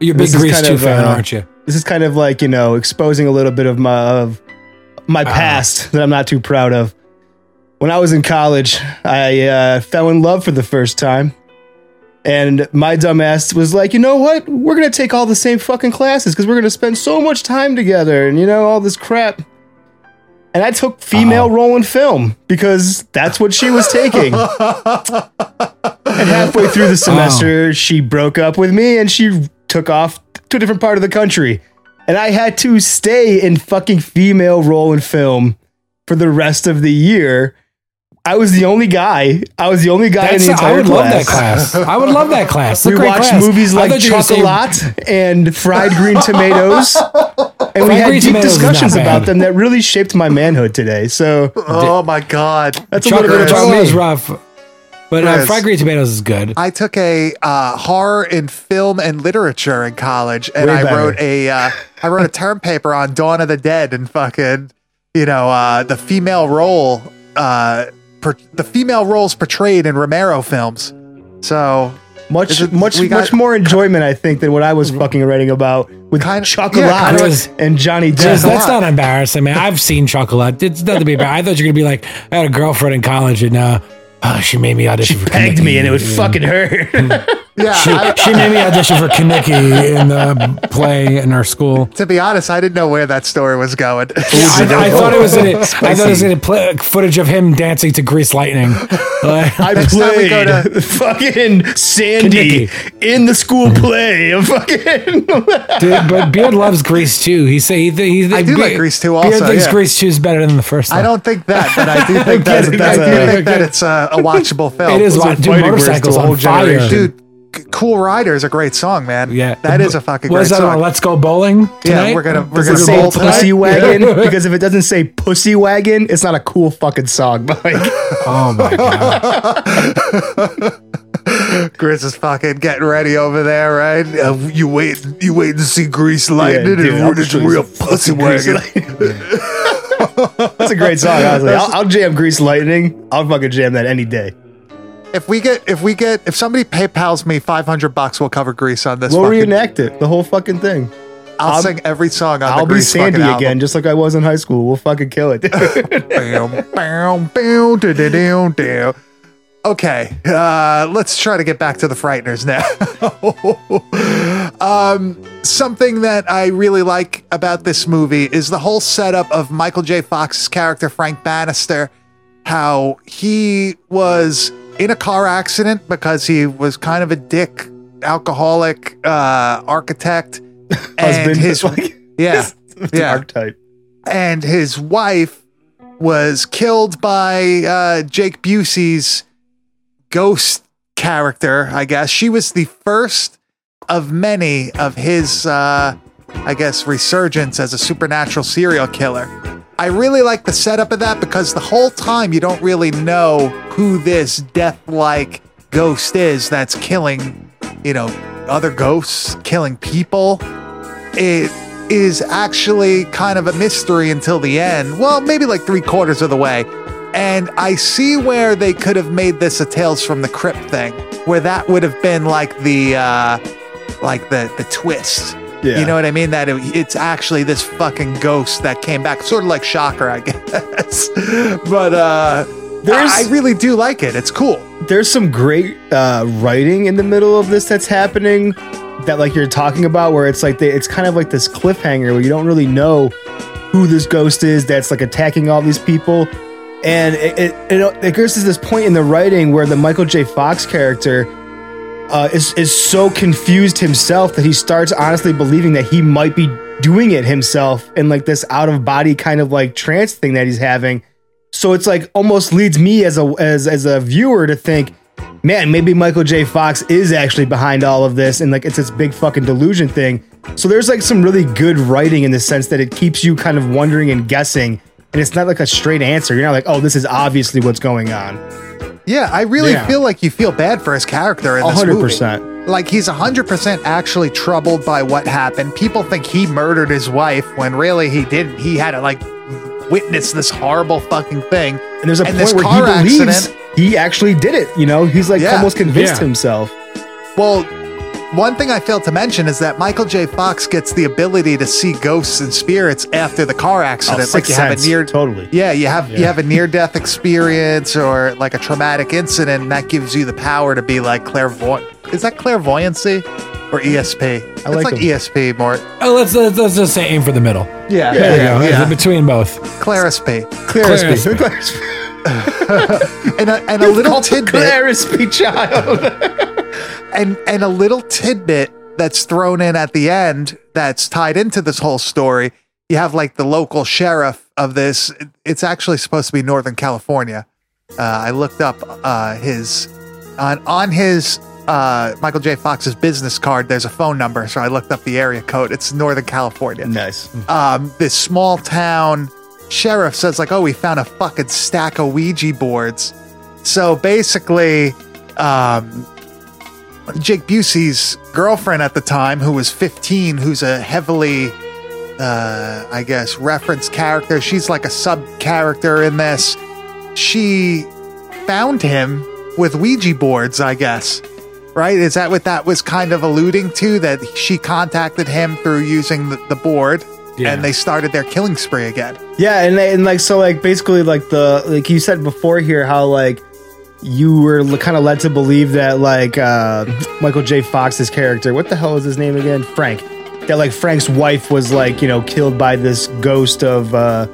You're a big Grease kind 2 of, fan, uh, aren't you? This is kind of like you know exposing a little bit of my of my Ah. past that I'm not too proud of. When I was in college, I uh, fell in love for the first time, and my dumbass was like, you know what? We're gonna take all the same fucking classes because we're gonna spend so much time together, and you know all this crap. And I took female uh-huh. role in film because that's what she was taking. and halfway through the oh. semester, she broke up with me and she took off to a different part of the country. And I had to stay in fucking female role in film for the rest of the year. I was the only guy. I was the only guy That's- in the entire I would love that class. class. I would love that class. we It's a watched class. movies like thought you say- Chocolat and Fried Green Tomatoes. And we had deep Tomatoes is not discussions about them that really shaped my manhood today. So oh my god, That's a little Chocolate bit about chocolate is rough, but uh, fried green tomatoes is good. I took a uh, horror in film and literature in college, and Way I better. wrote a uh, I wrote a term paper on Dawn of the Dead and fucking you know uh, the female role uh, per, the female roles portrayed in Romero films. So much it- much we got- much more enjoyment, I think, than what I was fucking writing about with Kind- Chocolat yeah, kind and Johnny Chris, Depp. that's not embarrassing, man. I've seen chocolate. It's nothing to be embarrassed. I thought you were gonna be like, I had a girlfriend in college, and uh, oh, she made me audition. She for pegged me and it would Yeah. fucking hurt. yeah, She, I- she made me audition for Kenickie in the play in our school. to be honest, I didn't know where that story was going. I, I thought it was in it. I thought it was in a play, footage of him dancing to Grease Lightning. Like, I Next time we played go to- fucking Sandy in the school play of fucking. Dude, but Beard loves Grease too. He say he, th- he I do like Grease too. also, Beard thinks yeah. Grease two is better than the first. One. I don't think that, but I do think that, That's- I do think that it's a, a watchable film. It is. Those are wa- Dude, fighting motorcycles to a whole on fire. dude. C- Cool Rider is a great song, man. Yeah, that is a fucking What great is that song. one? Let's go bowling. yeah, we're gonna we're Does gonna it say bowl tonight. pussy wagon? because if it doesn't say pussy wagon, it's not a cool fucking song. But like, Oh my god! Chris is fucking getting ready over there, right? Uh, you wait, you wait to see Grease Lightning dude, and it's show you real pussy wagon. that's a great song. Honestly, I'll, I'll jam Grease Lightning. I'll fucking jam that any day. If we get, if we get, if somebody PayPal's me five hundred bucks, we'll cover Grease on this. We'll fucking, reenact it, the whole fucking thing. I'll, I'll- sing every song on I'll the be Grease Sandy fucking album. again, just like I was in high school. We'll fucking kill it. Bam, bam, bam, da, da, da, da. Okay, uh, let's try to get back to the Frighteners now. um, something that I really like about this movie is the whole setup of Michael J. Fox's character, Frank Bannister, how he was in a car accident because he was kind of a dick, alcoholic uh, architect. and Husband, his, like- yeah, yeah archetype. and his wife was killed by uh, Jake Busey's ghost character. I guess she was the first of many of his, uh, I guess, resurgence as a supernatural serial killer. I really like the setup of that because the whole time you don't really know who this death-like ghost is that's killing, you know, other ghosts, killing people it is actually kind of a mystery until the end. Well, maybe like three quarters of the way. And I see where they could have made this a Tales from the Crypt thing, where that would have been like the uh like the the twist. Yeah. You know what I mean? That it, it's actually this fucking ghost that came back, sort of like Shocker, I guess. but uh There's- I really do like it. It's cool. There's some great uh, writing in the middle of this that's happening that like you're talking about where it's like they, it's kind of like this cliffhanger where you don't really know who this ghost is that's like attacking all these people and it, it, it, it goes to this point in the writing where the michael j fox character uh, is, is so confused himself that he starts honestly believing that he might be doing it himself in like this out of body kind of like trance thing that he's having so it's like almost leads me as a as as a viewer to think, man, maybe Michael J. Fox is actually behind all of this, and like it's this big fucking delusion thing. So there's like some really good writing in the sense that it keeps you kind of wondering and guessing, and it's not like a straight answer. You're not like, oh, this is obviously what's going on. Yeah, I really Yeah. feel like you feel bad for his character in this hundred movie. Like he's 100% actually troubled by what happened. People think he murdered his wife when really he didn't. He had to like witness this horrible fucking thing. And there's a point where he believes he actually did it. You know, he's like Yeah. almost convinced Yeah. himself. Well, one thing I failed to mention is that Michael J. Fox gets the ability to see ghosts and spirits after the car accident. Oh, like you have Sense, a near totally. Yeah, you have you have a near death experience or like a traumatic incident, and that gives you the power to be like clairvoyant. Is that clairvoyancy or ESP? it's like like. ESP more. Oh, let's, let's let's just say aim for the middle. Yeah, there yeah, you go. yeah. It's Between both. Clarisp. Clarisp. and a, and a little tidbit. Clarisp child. and and a little tidbit that's thrown in at the end that's tied into this whole story. You have like the local sheriff of this. It's actually supposed to be Northern California. Uh, I looked up uh, his on on his uh, Michael J. Fox's business card. There's a phone number, so I looked up the area code. It's Northern California. Nice. Um, this small town sheriff says like, "Oh, we found a fucking stack of Ouija boards." So basically, um, Jake Busey's girlfriend at the time, who was 15, who's a heavily, uh, I guess, referenced character. She's like a sub character in this. She found him with Ouija boards, I guess. Right? Is that what that was kind of alluding to? That she contacted him through using the, the board and they started their killing spree again. Yeah, and and like so, like basically, like the like you said before here, how like you were kind of led to believe that like uh Michael J. Fox's character, what the hell is his name again? Frank. That like Frank's wife was like you know killed by this ghost of uh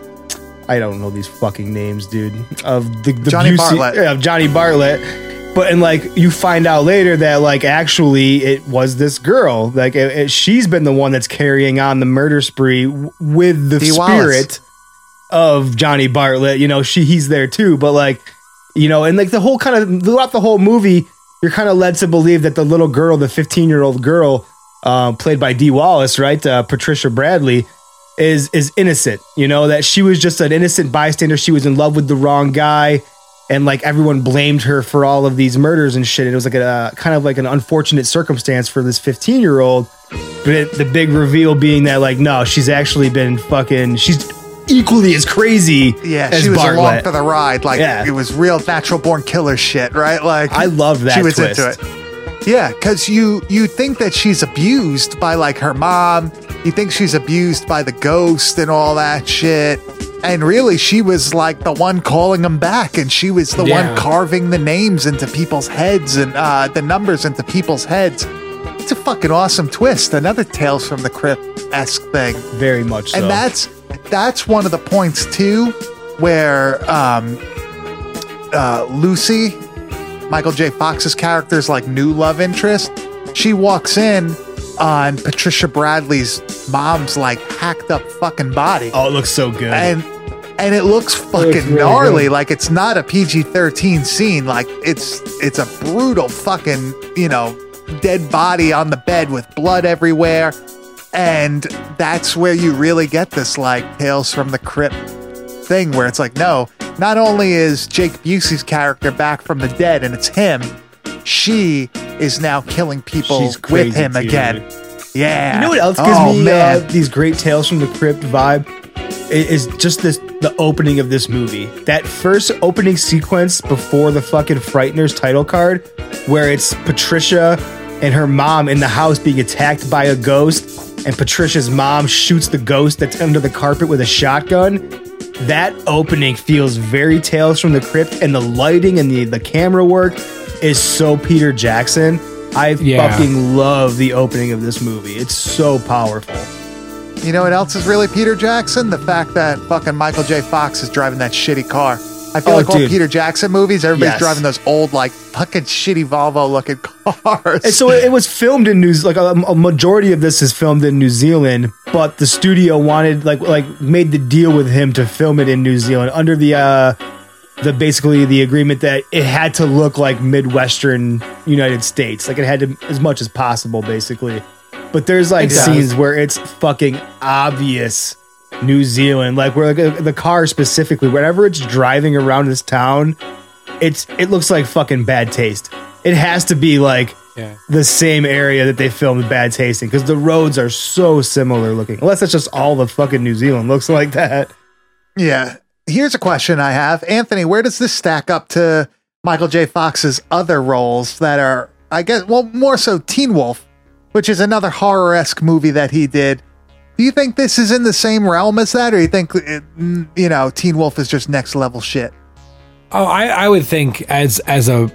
I don't know these fucking names, dude. Of the, the Johnny Busey- Bartlett. yeah, of Johnny Bartlett. But and like you find out later that like actually it was this girl. Like it, it- she's been the one that's carrying on the murder spree w- with the Dee Wallace. spirit of Johnny Bartlett. You know, she he's there too, but like, you know, and like the whole kind of throughout the whole movie, you're kind of led to believe that the little girl, the 15 year old girl, um, played by Dee Wallace, right, uh, Patricia Bradley, is is innocent. You know that she was just an innocent bystander. She was in love with the wrong guy. And like everyone blamed her for all of these murders and shit. And it was like a uh, kind of like an unfortunate circumstance for this 15 year old. But it, the big reveal being that like no, she's actually been fucking. She's equally as crazy. Yeah, as she was along for the ride. Like Yeah. it was real natural born killer shit, right? Like I love that She was twist. into it. Yeah, because you you think that she's abused by like her mom. You think she's abused by the ghost and all that shit. And really, she was like the one calling them back, and she was the Yeah. one carving the names into people's heads and uh, the numbers into people's heads. It's a fucking awesome twist. Another Tales from the Crypt esque thing. Very much so. And that's that's one of the points too, where um, uh, Lucy, Michael J. Fox's character's like new love interest. She walks in on Patricia Bradley's mom's like hacked up fucking body. Oh, it looks so good. And and it looks fucking really gnarly. good. Like it's not a PG thirteen scene. Like it's it's a brutal fucking you know dead body on the bed with blood everywhere, and that's where you really get this like tales from the crypt thing where it's like no, not only is Jake Busey's character back from the dead and it's him, she is now killing people with him too, again. dude. Yeah. You know what else gives Oh, me uh, these great tales from the crypt vibe? Is just this the opening of this movie. That first opening sequence before the fucking Frighteners title card, where it's Patricia and her mom in the house being attacked by a ghost, and Patricia's mom shoots the ghost that's under the carpet with a shotgun. That opening feels very Tales from the Crypt, and the lighting and the, the camera work is so Peter Jackson. I Yeah. fucking love the opening of this movie. It's so powerful. You know what else is really Peter Jackson? The fact that fucking Michael J. Fox is driving that shitty car. I feel Oh, like all dude. Peter Jackson movies, everybody's Yes. driving those old, like fucking shitty Volvo looking cars. And so it, it was filmed in New Zealand like a, a majority of this is filmed in New Zealand, but the studio wanted like like made the deal with him to film it in New Zealand under the uh the basically the agreement that it had to look like Midwestern United States, like it had to as much as possible basically. But there's like scenes where it's fucking obvious New Zealand, like where like uh, the car specifically, whenever it's driving around this town, it's it looks like fucking bad taste. It has to be like Yeah. the same area that they filmed Bad Tasting because the roads are so similar looking. Unless that's just all the fucking New Zealand looks like that. Yeah. Here's a question I have. Anthony, where does this stack up to Michael J. Fox's other roles that are, I guess, well, more so Teen Wolf, which is another horror esque movie that he did. Do you think this is in the same realm as that, or you think, it, mm, you know, Teen Wolf is just next level shit? Oh, I, I would think as as a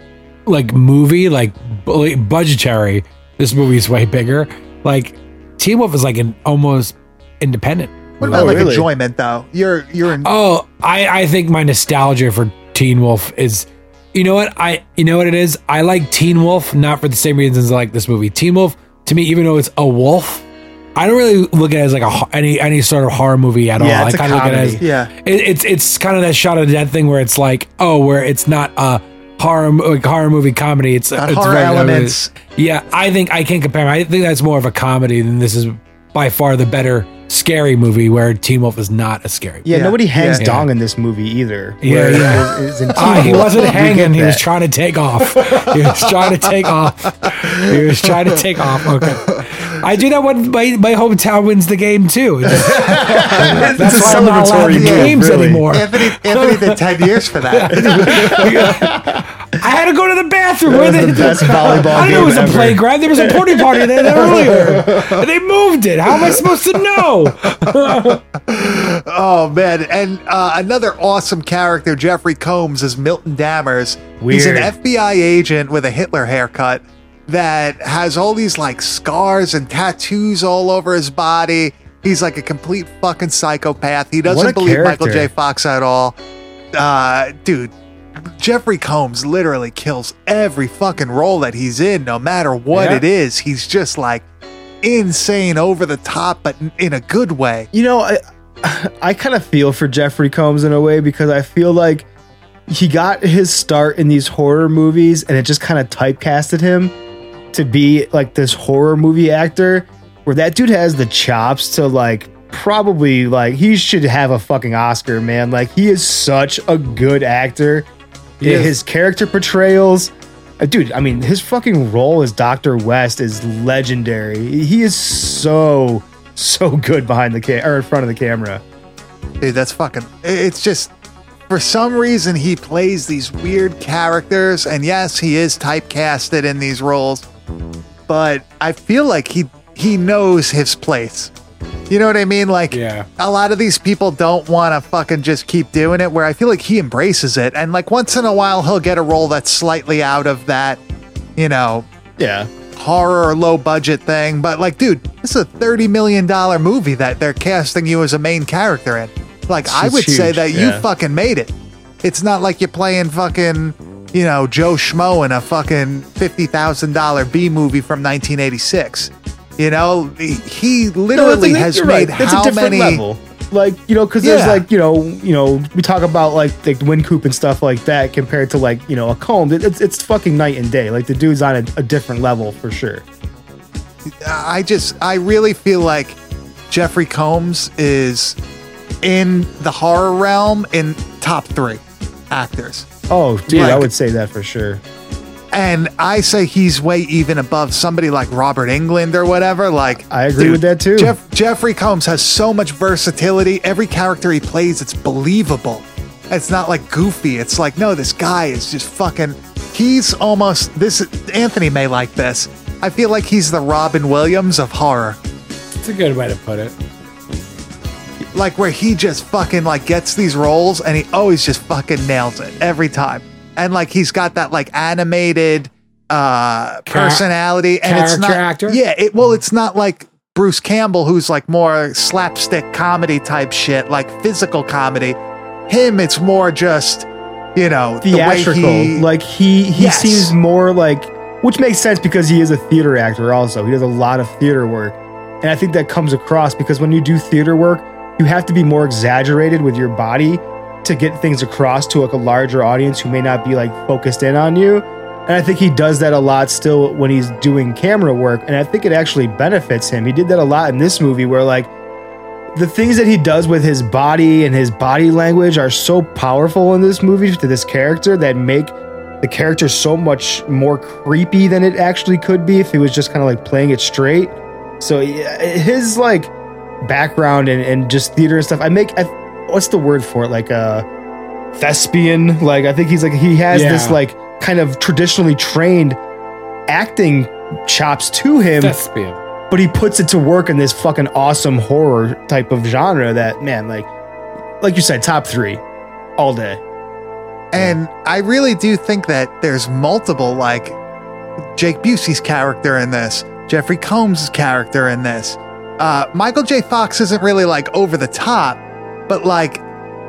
like movie, like, bu- budgetary, this movie is way bigger. Like Teen Wolf is like an almost independent. What movie. about like enjoyment though? You're you're in. Oh, I I think my nostalgia for Teen Wolf is, you know what I you know what it is. I like Teen Wolf not for the same reasons I like this movie. Teen Wolf to me, even though it's a wolf, I don't really look at it as like a any any sort of horror movie at Yeah, all. it's I a kind of look at it as comedy. Yeah. it, it's it's kind of that Shaun of the Dead thing where it's like oh where it's not a horror like horror movie comedy. It's, Got it's horror very- elements. Yeah, I think I can't compare. I think that's more of a comedy than this is by far the better scary movie where Teen Wolf is not a scary. Yeah, movie. nobody hangs Yeah. dong in this movie either. Yeah, Whereas yeah. is- is in Ah, Teen he wasn't hanging. He was trying to take off. He was trying to take off. He was trying to take off. Okay. I do that when my, my hometown wins the game too. That's a why I'm not allowed celebratory in move, games really. anymore. Anthony Anthony did ten years for that. I had to go to the bathroom. That Where was they, the best volleyball I didn't know it was game a playground. There was a porta potty there earlier. And they moved it. How am I supposed to know? Oh man! And uh, another awesome character, Jeffrey Combs, is Milton Dammers. He's an FBI agent with a Hitler haircut that has all these like scars and tattoos all over his body. He's like a complete fucking psychopath. He doesn't believe Michael J. Fox at all. Uh, dude, Jeffrey Combs literally kills every fucking role that he's in, no matter what Yeah. it is. He's just like insane, over the top, but in- in a good way. You know, I, I kind of feel for Jeffrey Combs in a way because I feel like he got his start in these horror movies and it just kind of typecasted him to be like this horror movie actor where that dude has the chops to like probably like he should have a fucking Oscar, man. Like he is such a good actor. Is. His character portrayals uh, Dude, I mean, his fucking role as Dr. West is legendary. He is so, so good behind the ca- or in front of the camera. Dude, that's fucking. It's just for some reason he plays these weird characters, and yes, he is typecasted in these roles, but I feel like he he knows his place. You know what I mean? Like, Yeah. a lot of these people don't want to fucking just keep doing it. Where I feel like he embraces it, and like once in a while he'll get a role that's slightly out of that, you know, Yeah. horror or low budget thing. But like, dude, this is a thirty million dollar movie that they're casting you as a main character in. Like, I It's would say huge, that you fucking made it. It's not like you're playing fucking, you know, Joe Schmo in a fucking fifty thousand dollar B movie from nineteen eighty six. You know, he- literally No, has made right. It's how a different many level. Like you know, because there's like you know, you know, we talk about like like Win Coop and stuff like that compared to like you know a Combs. It's it's fucking night and day. Like the dude's on a, a different level for sure. I just, I really feel like Jeffrey Combs is in the horror realm in top three actors. Oh, dude, I would say that for sure. And I say he's way even above somebody like Robert Englund or whatever. Like I agree with that too. Jeff, Jeffrey Combs has so much versatility. Every character he plays, it's believable. It's not like goofy. It's like no, this guy is just fucking. He's almost this. Anthony may like this. I feel like he's the Robin Williams of horror. It's a good way to put it. Like where he just fucking like gets these roles and he always just fucking nails it every time. And like he's got that like animated uh personality and it's not character actor? Yeah, it well it's not like Bruce Campbell who's like more slapstick comedy type shit, like physical comedy. Him it's more just you know, Theatrical. the he like he he Yes. seems more like, which makes sense because he is a theater actor. Also, he does a lot of theater work, and I think that comes across because when you do theater work, you have to be more exaggerated with your body to get things across to like a larger audience who may not be like focused in on you. And I think he does that a lot still when he's doing camera work. And I think it actually benefits him. He did that a lot in this movie where like the things that he does with his body and his body language are so powerful in this movie to this character that make the character so much more creepy than it actually could be if he was just kind of like playing it straight. So his like background and, and just theater and stuff, I make I, what's the word for it? Like a thespian. Like I think he's like he has this like kind of traditionally trained acting chops to him. Thespian. But he puts it to work in this fucking awesome horror type of genre that man, like like you said, top three all day. And I really do think that there's multiple, like Jake Busey's character in this, Jeffrey Combs' character in this. Uh, Michael J. Fox isn't really like over the top, but like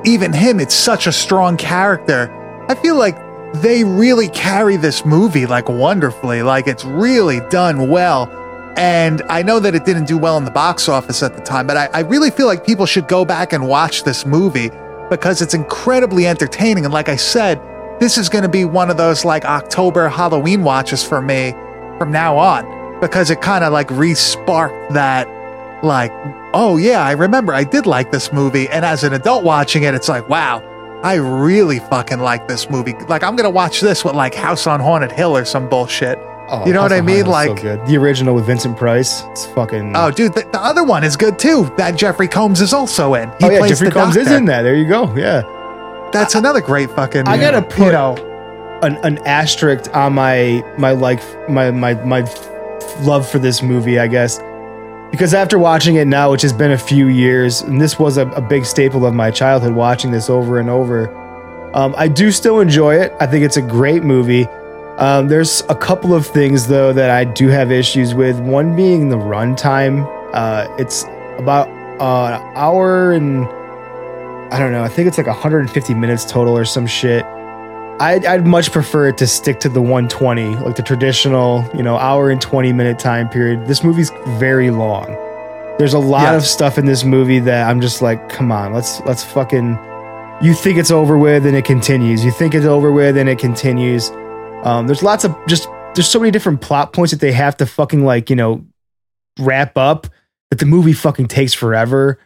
even him, it's such a strong character. I feel like they really carry this movie like wonderfully. Like it's really done well. And I know that it didn't do well in the box office at the time, but I, I really feel like people should go back and watch this movie because it's incredibly entertaining. And like I said, this is going to be one of those like October Halloween watches for me from now on because it kind of like re-sparked that like, oh yeah, I remember I did like this movie. And as an adult watching it, it's like, wow, I really fucking like this movie. Like I'm going to watch this with like House on Haunted Hill or some bullshit. Oh, you know House what I mean? Like, so the original with Vincent Price. It's fucking. oh dude, the, the other one is good too. That Jeffrey Combs is also in. He oh yeah, plays Jeffrey Combs is in that. There you go. Yeah. That's another great fucking. I gotta put you know, an, an asterisk on my my like my my my love for this movie, I guess, because after watching it now, which has been a few years, and this was a, a big staple of my childhood, watching this over and over. Um, I do still enjoy it. I think it's a great movie. Um, there's a couple of things though that I do have issues with. One being the runtime. Uh, it's about uh, an hour and I don't know. I think it's like 150 minutes total or some shit. I'd, I'd much prefer it to stick to the 120, like the traditional, you know, hour and 20 minute time period. This movie's very long. There's a lot Yeah. of stuff in this movie that I'm just like, come on, let's let's fucking. You think it's over with and it continues. You think it's over with and it continues. Um, there's lots of just there's so many different plot points that they have to fucking like you know wrap up that the movie fucking takes forever.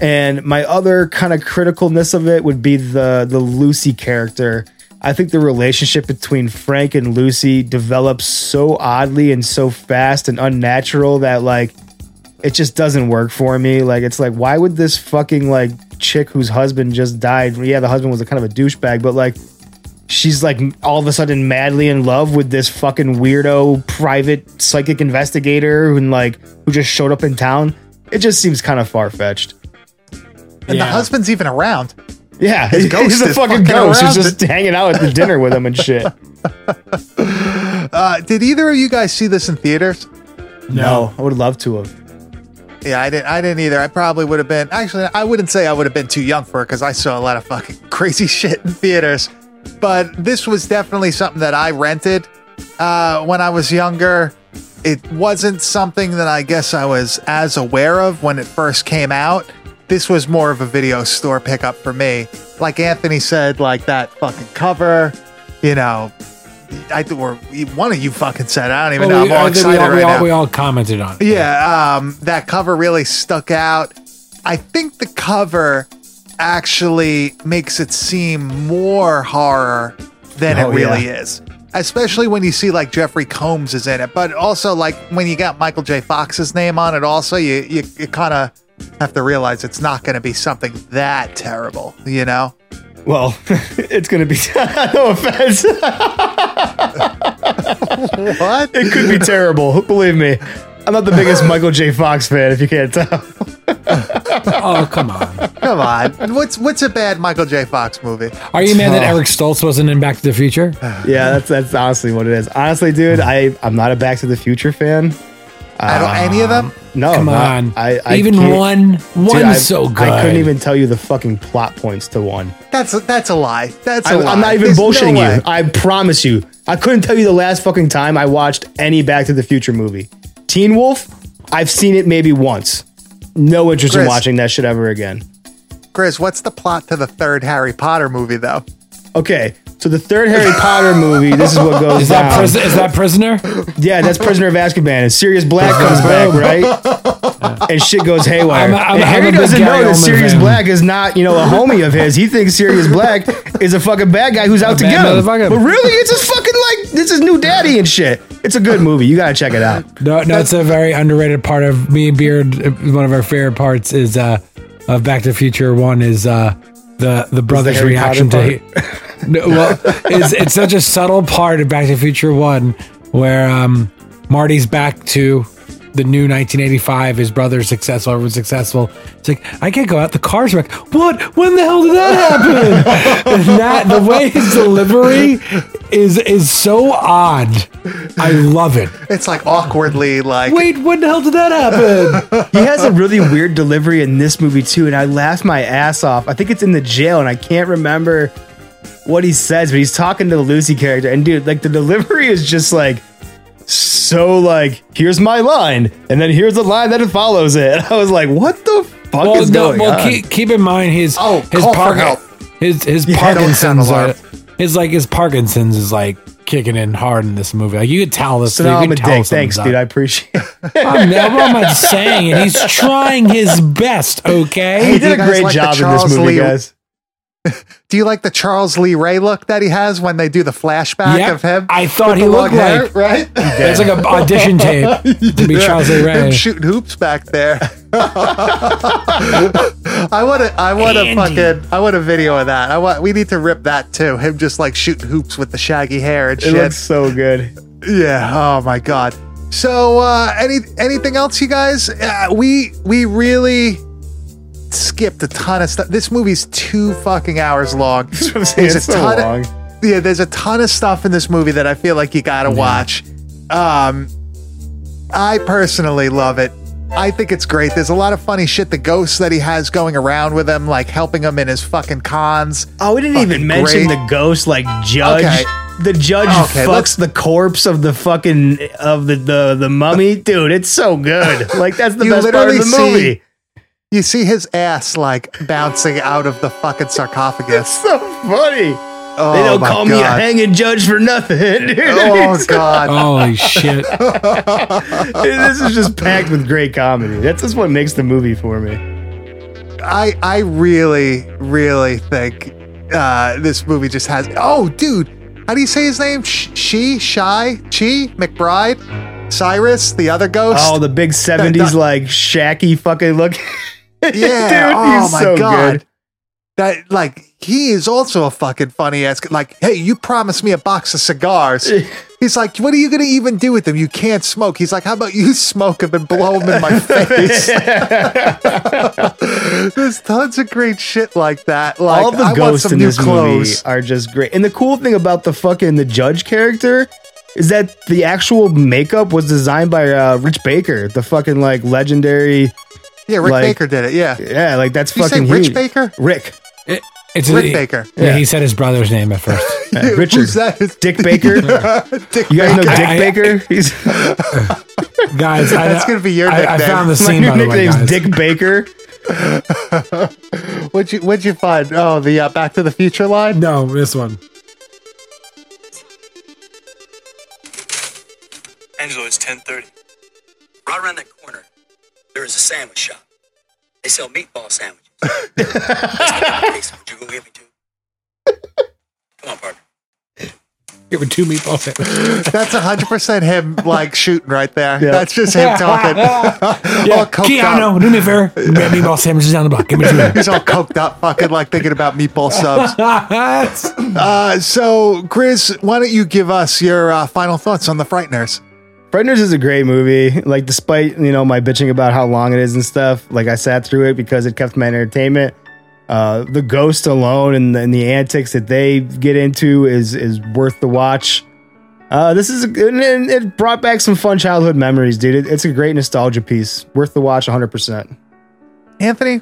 And my other kind of criticalness of it would be the the Lucy character. I think the relationship between Frank and Lucy develops so oddly and so fast and unnatural that like it just doesn't work for me. Like it's like why would this fucking like chick whose husband just died? Yeah, the husband was a kind of a douchebag, but like she's like all of a sudden madly in love with this fucking weirdo private psychic investigator and like who just showed up in town. It just seems kind of far fetched. and the husband's even around. Yeah, His he's a fucking fucking ghost who's around just hanging out at the dinner with him and shit. Uh, did either of you guys see this in theaters? No, I would love to have. Yeah, I didn't. I didn't either. I probably would have been. Actually, I wouldn't say I would have been too young for it because I saw a lot of fucking crazy shit in theaters. But this was definitely something that I rented uh, when I was younger. It wasn't something that I guess I was as aware of when it first came out. This was more of a video store pickup for me. Like Anthony said, like that fucking cover, you know. I or one of you fucking said. I don't even Well, know. we, I'm all think we excited all, we all- now. we all commented on it. Yeah, um, that cover really stuck out. I think the cover actually makes it seem more horror than Oh, it really yeah. is. Especially when you see like Jeffrey Combs is in it, but also like when you got Michael J. Fox's name on it, also you you, you kind of have to realize it's not going to be something that terrible, you know. Well, it's gonna be no offense. what? It could be terrible. Believe me, I'm not the biggest Michael J. Fox fan. If you can't tell. oh come on! Come on, what's what's a bad Michael J. Fox movie? Are you mad that Oh. Eric Stoltz wasn't in Back to the Future? Yeah, that's that's honestly what it is. Honestly, dude, I I'm not a Back to the Future fan. I don't any of them. Um, no, Come not- on. I, I Even can't- one- Dude, I- so good. I couldn't even tell you the fucking plot points to one. That's a, that's a lie. That's a I, lie. I'm not even There's no bullshitting way. you. I promise you. I couldn't tell you the last fucking time I watched any Back to the Future movie. Teen Wolf, I've seen it maybe once. No interest in Chris. watching that shit ever again. Chris, what's the plot to the third Harry Potter movie, though? Okay, so the third Harry Potter movie, this is what goes Is that down. pris- is that prisoner? Yeah, that's Prisoner of Azkaban. And Sirius Black comes back, right? And shit goes haywire. I'm a- I'm and a- Harry a doesn't know that Sirius fan. Black is not, you know, a homie of his. He thinks Sirius Black is a fucking bad guy who's out to get him. But really, it's his fucking like this is new daddy and shit. It's a good movie. You gotta check it out. No, no, it's a very underrated part of me and Beard. One of our favorite parts is uh, of Back to the Future One is uh, the the brothers' Harry reaction to. No, well, it's it's such a subtle part of Back to the Future One where um, Marty's back to the new 1985. His brother's successful, everyone's successful. It's like I can't go out. The car's wrecked. What? When the hell did that happen? and that the way his delivery is is so odd. I love it. It's like awkwardly like Wait, when the hell did that happen? he has a really weird delivery in this movie too, and I laughed my ass off. I think it's in the jail, and I can't remember what he says, but he's talking to the Lucy character, and dude, like the delivery is just like so like here's my line, and then here's the line that follows it. I was like, what the fuck well, is no, going well, on? keep, keep in mind his Oh, his call for Park- help. his his Yeah, Parkinson's uh, alarm. are, his like his Parkinson's is like kicking in hard in this movie. Like you could tell this. so you now I'm a dick. Thanks, something's dude. I up. appreciate it. I'm never am I saying it. He's trying his best. Okay. he did a great like the job in this movie, Lee- guys. Do you like the Charles Lee Ray look that he has when they do the flashback Yep, of him? I thought he looked long hair, like- right. It's like an audition tape to be Yeah, Charles Lee Ray. Him shooting hoops back there. I want to. I want to fucking. I want a video of that. I want. We need to rip that too. Him just like shooting hoops with the shaggy hair and It shit. looks so good. Yeah. Oh my god. So, uh, any anything else, you guys? Uh, we we really skipped a ton of stuff. This movie's two fucking hours long. That's what I'm saying, it's so ton long. Of, yeah, there's a ton of stuff in this movie that I feel like you gotta watch. Um, I personally love it. I think it's great. There's a lot of funny shit. The ghosts that he has going around with him, like helping him in his fucking cons. Oh, we didn't even mention great. the ghost like judge. Okay. The judge Okay, fucks let's- the corpse of the fucking of the the, the mummy. Dude, it's so good. Like that's the best part of the literally see- movie. You see his ass like bouncing out of the fucking sarcophagus. So funny. Oh, they don't my call me a hanging judge for nothing. Dude. Oh god. Holy shit. this is just packed with great comedy. That's just what makes the movie for me. I I really really think uh, this movie just has. Oh, dude, how do you say his name? Sh- she, Shy, Chi, McBride, Cyrus, the other ghost. Oh, the big seventies like shacky fucking look. yeah. Dude, oh my so god. good. That like he is also a fucking funny ass. Like, hey, you promised me a box of cigars. He's like, what are you gonna even do with them? You can't smoke. He's like, how about you smoke them and blow them in my face? There's tons of great shit like that. Like, all the I want ghosts some in new this clothes. movie are just great. And the cool thing about the fucking the judge character is that the actual makeup was designed by uh, Rich Baker, the fucking like legendary. Yeah, Rick like- Baker did it. Yeah. Yeah, like that's Did you say fucking Rich huge. Baker? Rick. It, it's Rick Baker. Yeah, Yeah. he said his brother's name at first. Uh, Richard. Who's that? Dick Baker. Dick You guys know Dick I- I- Baker? He's Guys, I, That's gonna be your I, I found the my scene new by the way, nickname's guys. Dick Baker. What'd you What'd you find? Oh, the uh, Back to the Future line. No, this one. Angelo, it's 10:30. Right around that corner, there is a sandwich shop. They sell meatball sandwiches. Jason, would you go get me two? Come on, partner. Give me two meatball sandwiches. That's hundred percent him like shooting right there. Yeah. That's just him talking. all coked Keanu, up. do me a favor. Grab meatball sandwiches down the block. Give me two. He's all coked up, fucking like thinking about meatball subs. Uh, so, Grizz, why don't you give us your uh, final thoughts on the Frighteners? Frighteners is a great movie. Like, despite you know my bitching about how long it is and stuff, like I sat through it because it kept my entertainment. Uh, the ghost alone and, and the antics that they get into is is worth the watch. Uh, this is and it it brought back some fun childhood memories, dude. It, it's a great nostalgia piece, worth the watch, 100. percent Anthony,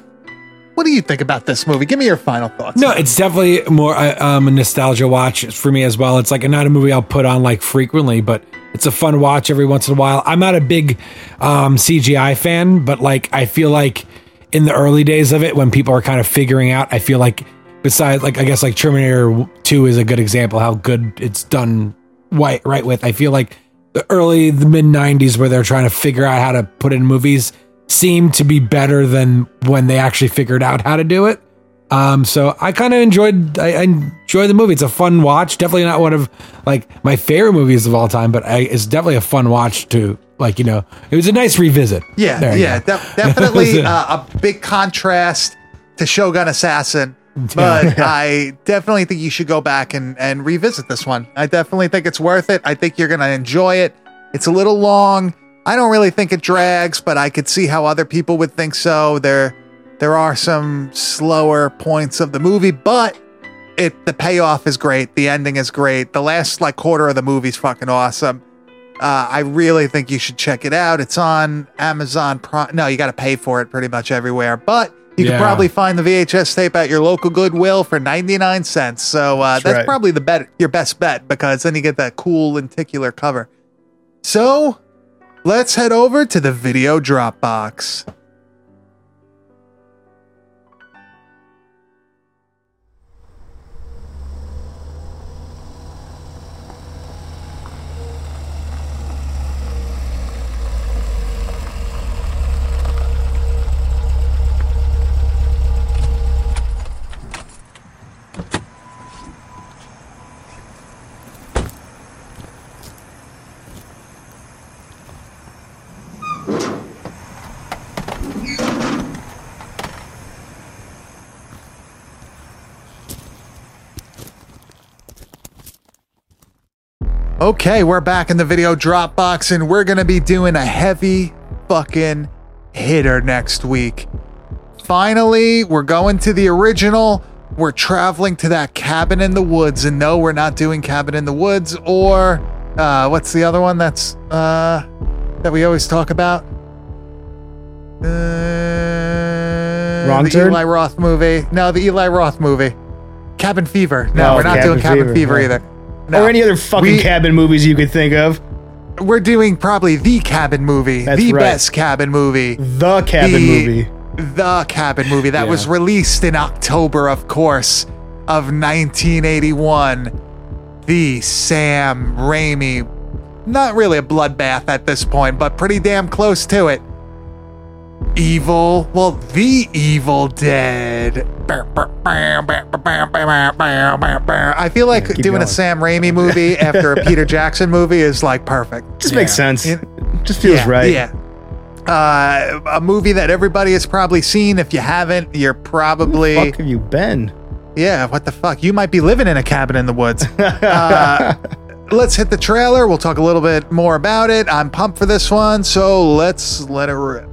what do you think about this movie? Give me your final thoughts. No, it's definitely more uh, um, a nostalgia watch for me as well. It's like not a movie I'll put on like frequently, but it's a fun watch every once in a while. I'm not a big um, CGI fan, but like I feel like in the early days of it, when people are kind of figuring out, I feel like besides like I guess like Terminator Two is a good example how good it's done right right with. I feel like the early the mid 90s where they're trying to figure out how to put in movies seem to be better than when they actually figured out how to do it. Um, so I kind of enjoyed I, I enjoyed the movie. It's a fun watch. Definitely not one of like my favorite movies of all time, but I, it's definitely a fun watch to like you know. It was a nice revisit. Yeah, There yeah, de- definitely uh, a big contrast to Shogun Assassin. But I definitely think you should go back and, and revisit this one. I definitely think it's worth it. I think you're going to enjoy it. It's a little long. I don't really think it drags, but I could see how other people would think so. There there are some slower points of the movie, but it the payoff is great. The ending is great. The last like quarter of the movie's fucking awesome. Uh, I really think you should check it out. It's on Amazon Prime. No, you got to pay for it pretty much everywhere, but you Yeah. can probably find the VHS tape at your local Goodwill for 99 cents. So uh, That's that's right. probably the bet your best bet because then you get that cool lenticular cover. So let's head over to the video Dropbox. Okay, we're back in the video Dropbox and we're going to be doing a heavy fucking hitter next week. Finally, we're going to the original. We're traveling to that cabin in the woods. And no, we're not doing cabin in the woods or uh what's the other one that's uh that we always talk about? Uh, Wrong the Turn? Eli Roth movie. No, the Eli Roth movie. Cabin Fever. No, Oh, we're not Cabin doing Cabin Fever, Fever, either. No. Or any other fucking We- cabin movies you could think of. we're doing probably the cabin movie, That's the right. best cabin movie, The cabin The- movie. the cabin movie that Yeah. was released in October, of course, of 1981. The Sam Raimi, not really a bloodbath at this point, but pretty damn close to it. Evil, well, the Evil Dead. I feel like keep doing a. Sam Raimi movie after a Peter Jackson movie is like perfect. Just makes sense. You- Just feels yeah, right. Yeah. Uh, a movie that everybody has probably seen. If you haven't, you're probably Fuck have you been? yeah. What the fuck? You might be living in a cabin in the woods. uh, let's hit the trailer. We'll talk a little bit more about it. I'm pumped for this one, so let's let it rip.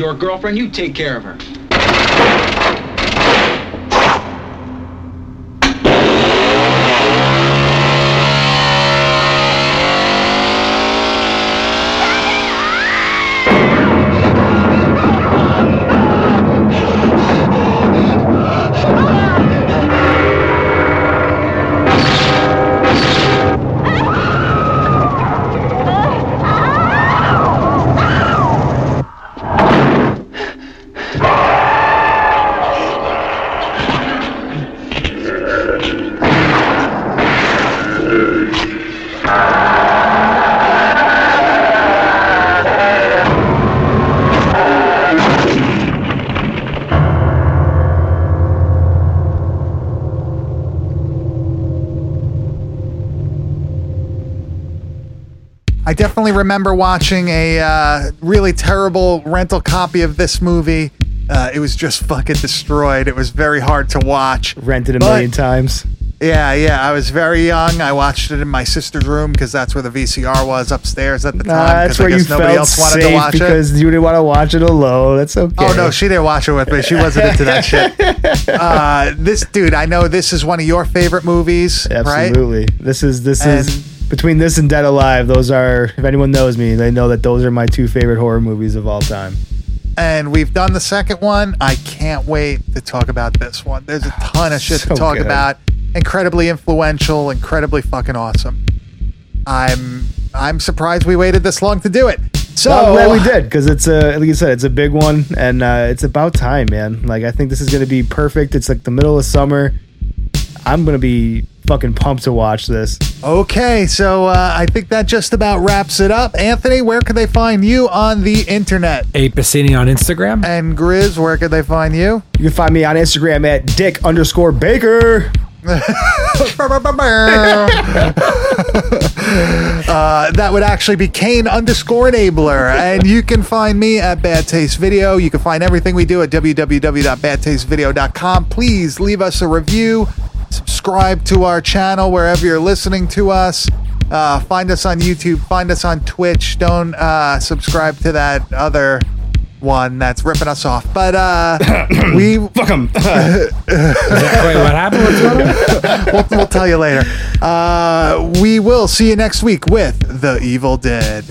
Your girlfriend. You take care of her. Definitely remember watching a uh, really terrible rental copy of this movie. Uh, it was just fucking destroyed. It was very hard to watch. Rented a But- million times. Yeah, yeah. I was very young. I watched it in my sister's room because that's where the VCR was upstairs at the time. That's I where you nobody felt else wanted safe to watch it. because you didn't want to watch it alone. That's okay. Oh no, she didn't watch it with me. She wasn't into that shit. Uh, this dude, I know this is one of your favorite movies, right? Absolutely. This is this And- is between this and Dead Alive. Those are if anyone knows me, they know that those are my two favorite horror movies of all time. And we've done the second one. I can't wait to talk about this one. There's a ton of shit So to talk good. about. Incredibly influential, incredibly fucking awesome. I'm I'm surprised we waited this long to do it. So Well, I'm glad we did because it's a like you said, it's a big one, and uh, it's about time, man. Like I think this is gonna be perfect. It's like the middle of summer. I'm gonna be fucking pumped to watch this. Okay, so uh, I think that just about wraps it up. Anthony, where can they find you on the internet? A Pacini on Instagram. And Grizz, where can they find you? You can find me on Instagram at Dick underscore Baker. Uh, that would actually be Kane underscore enabler. And you can find me at Bad Taste Video. You can find everything we do at www.badtastevideo.com. Please leave us a review, subscribe to our channel wherever you're listening to us. Uh, find us on YouTube, find us on Twitch. Don't uh, subscribe to that other one that's ripping us off. But uh, we fuck them. Wait, what happened? What's going on? we'll, we'll tell you later. Uh, we will see you next week with The Evil Dead.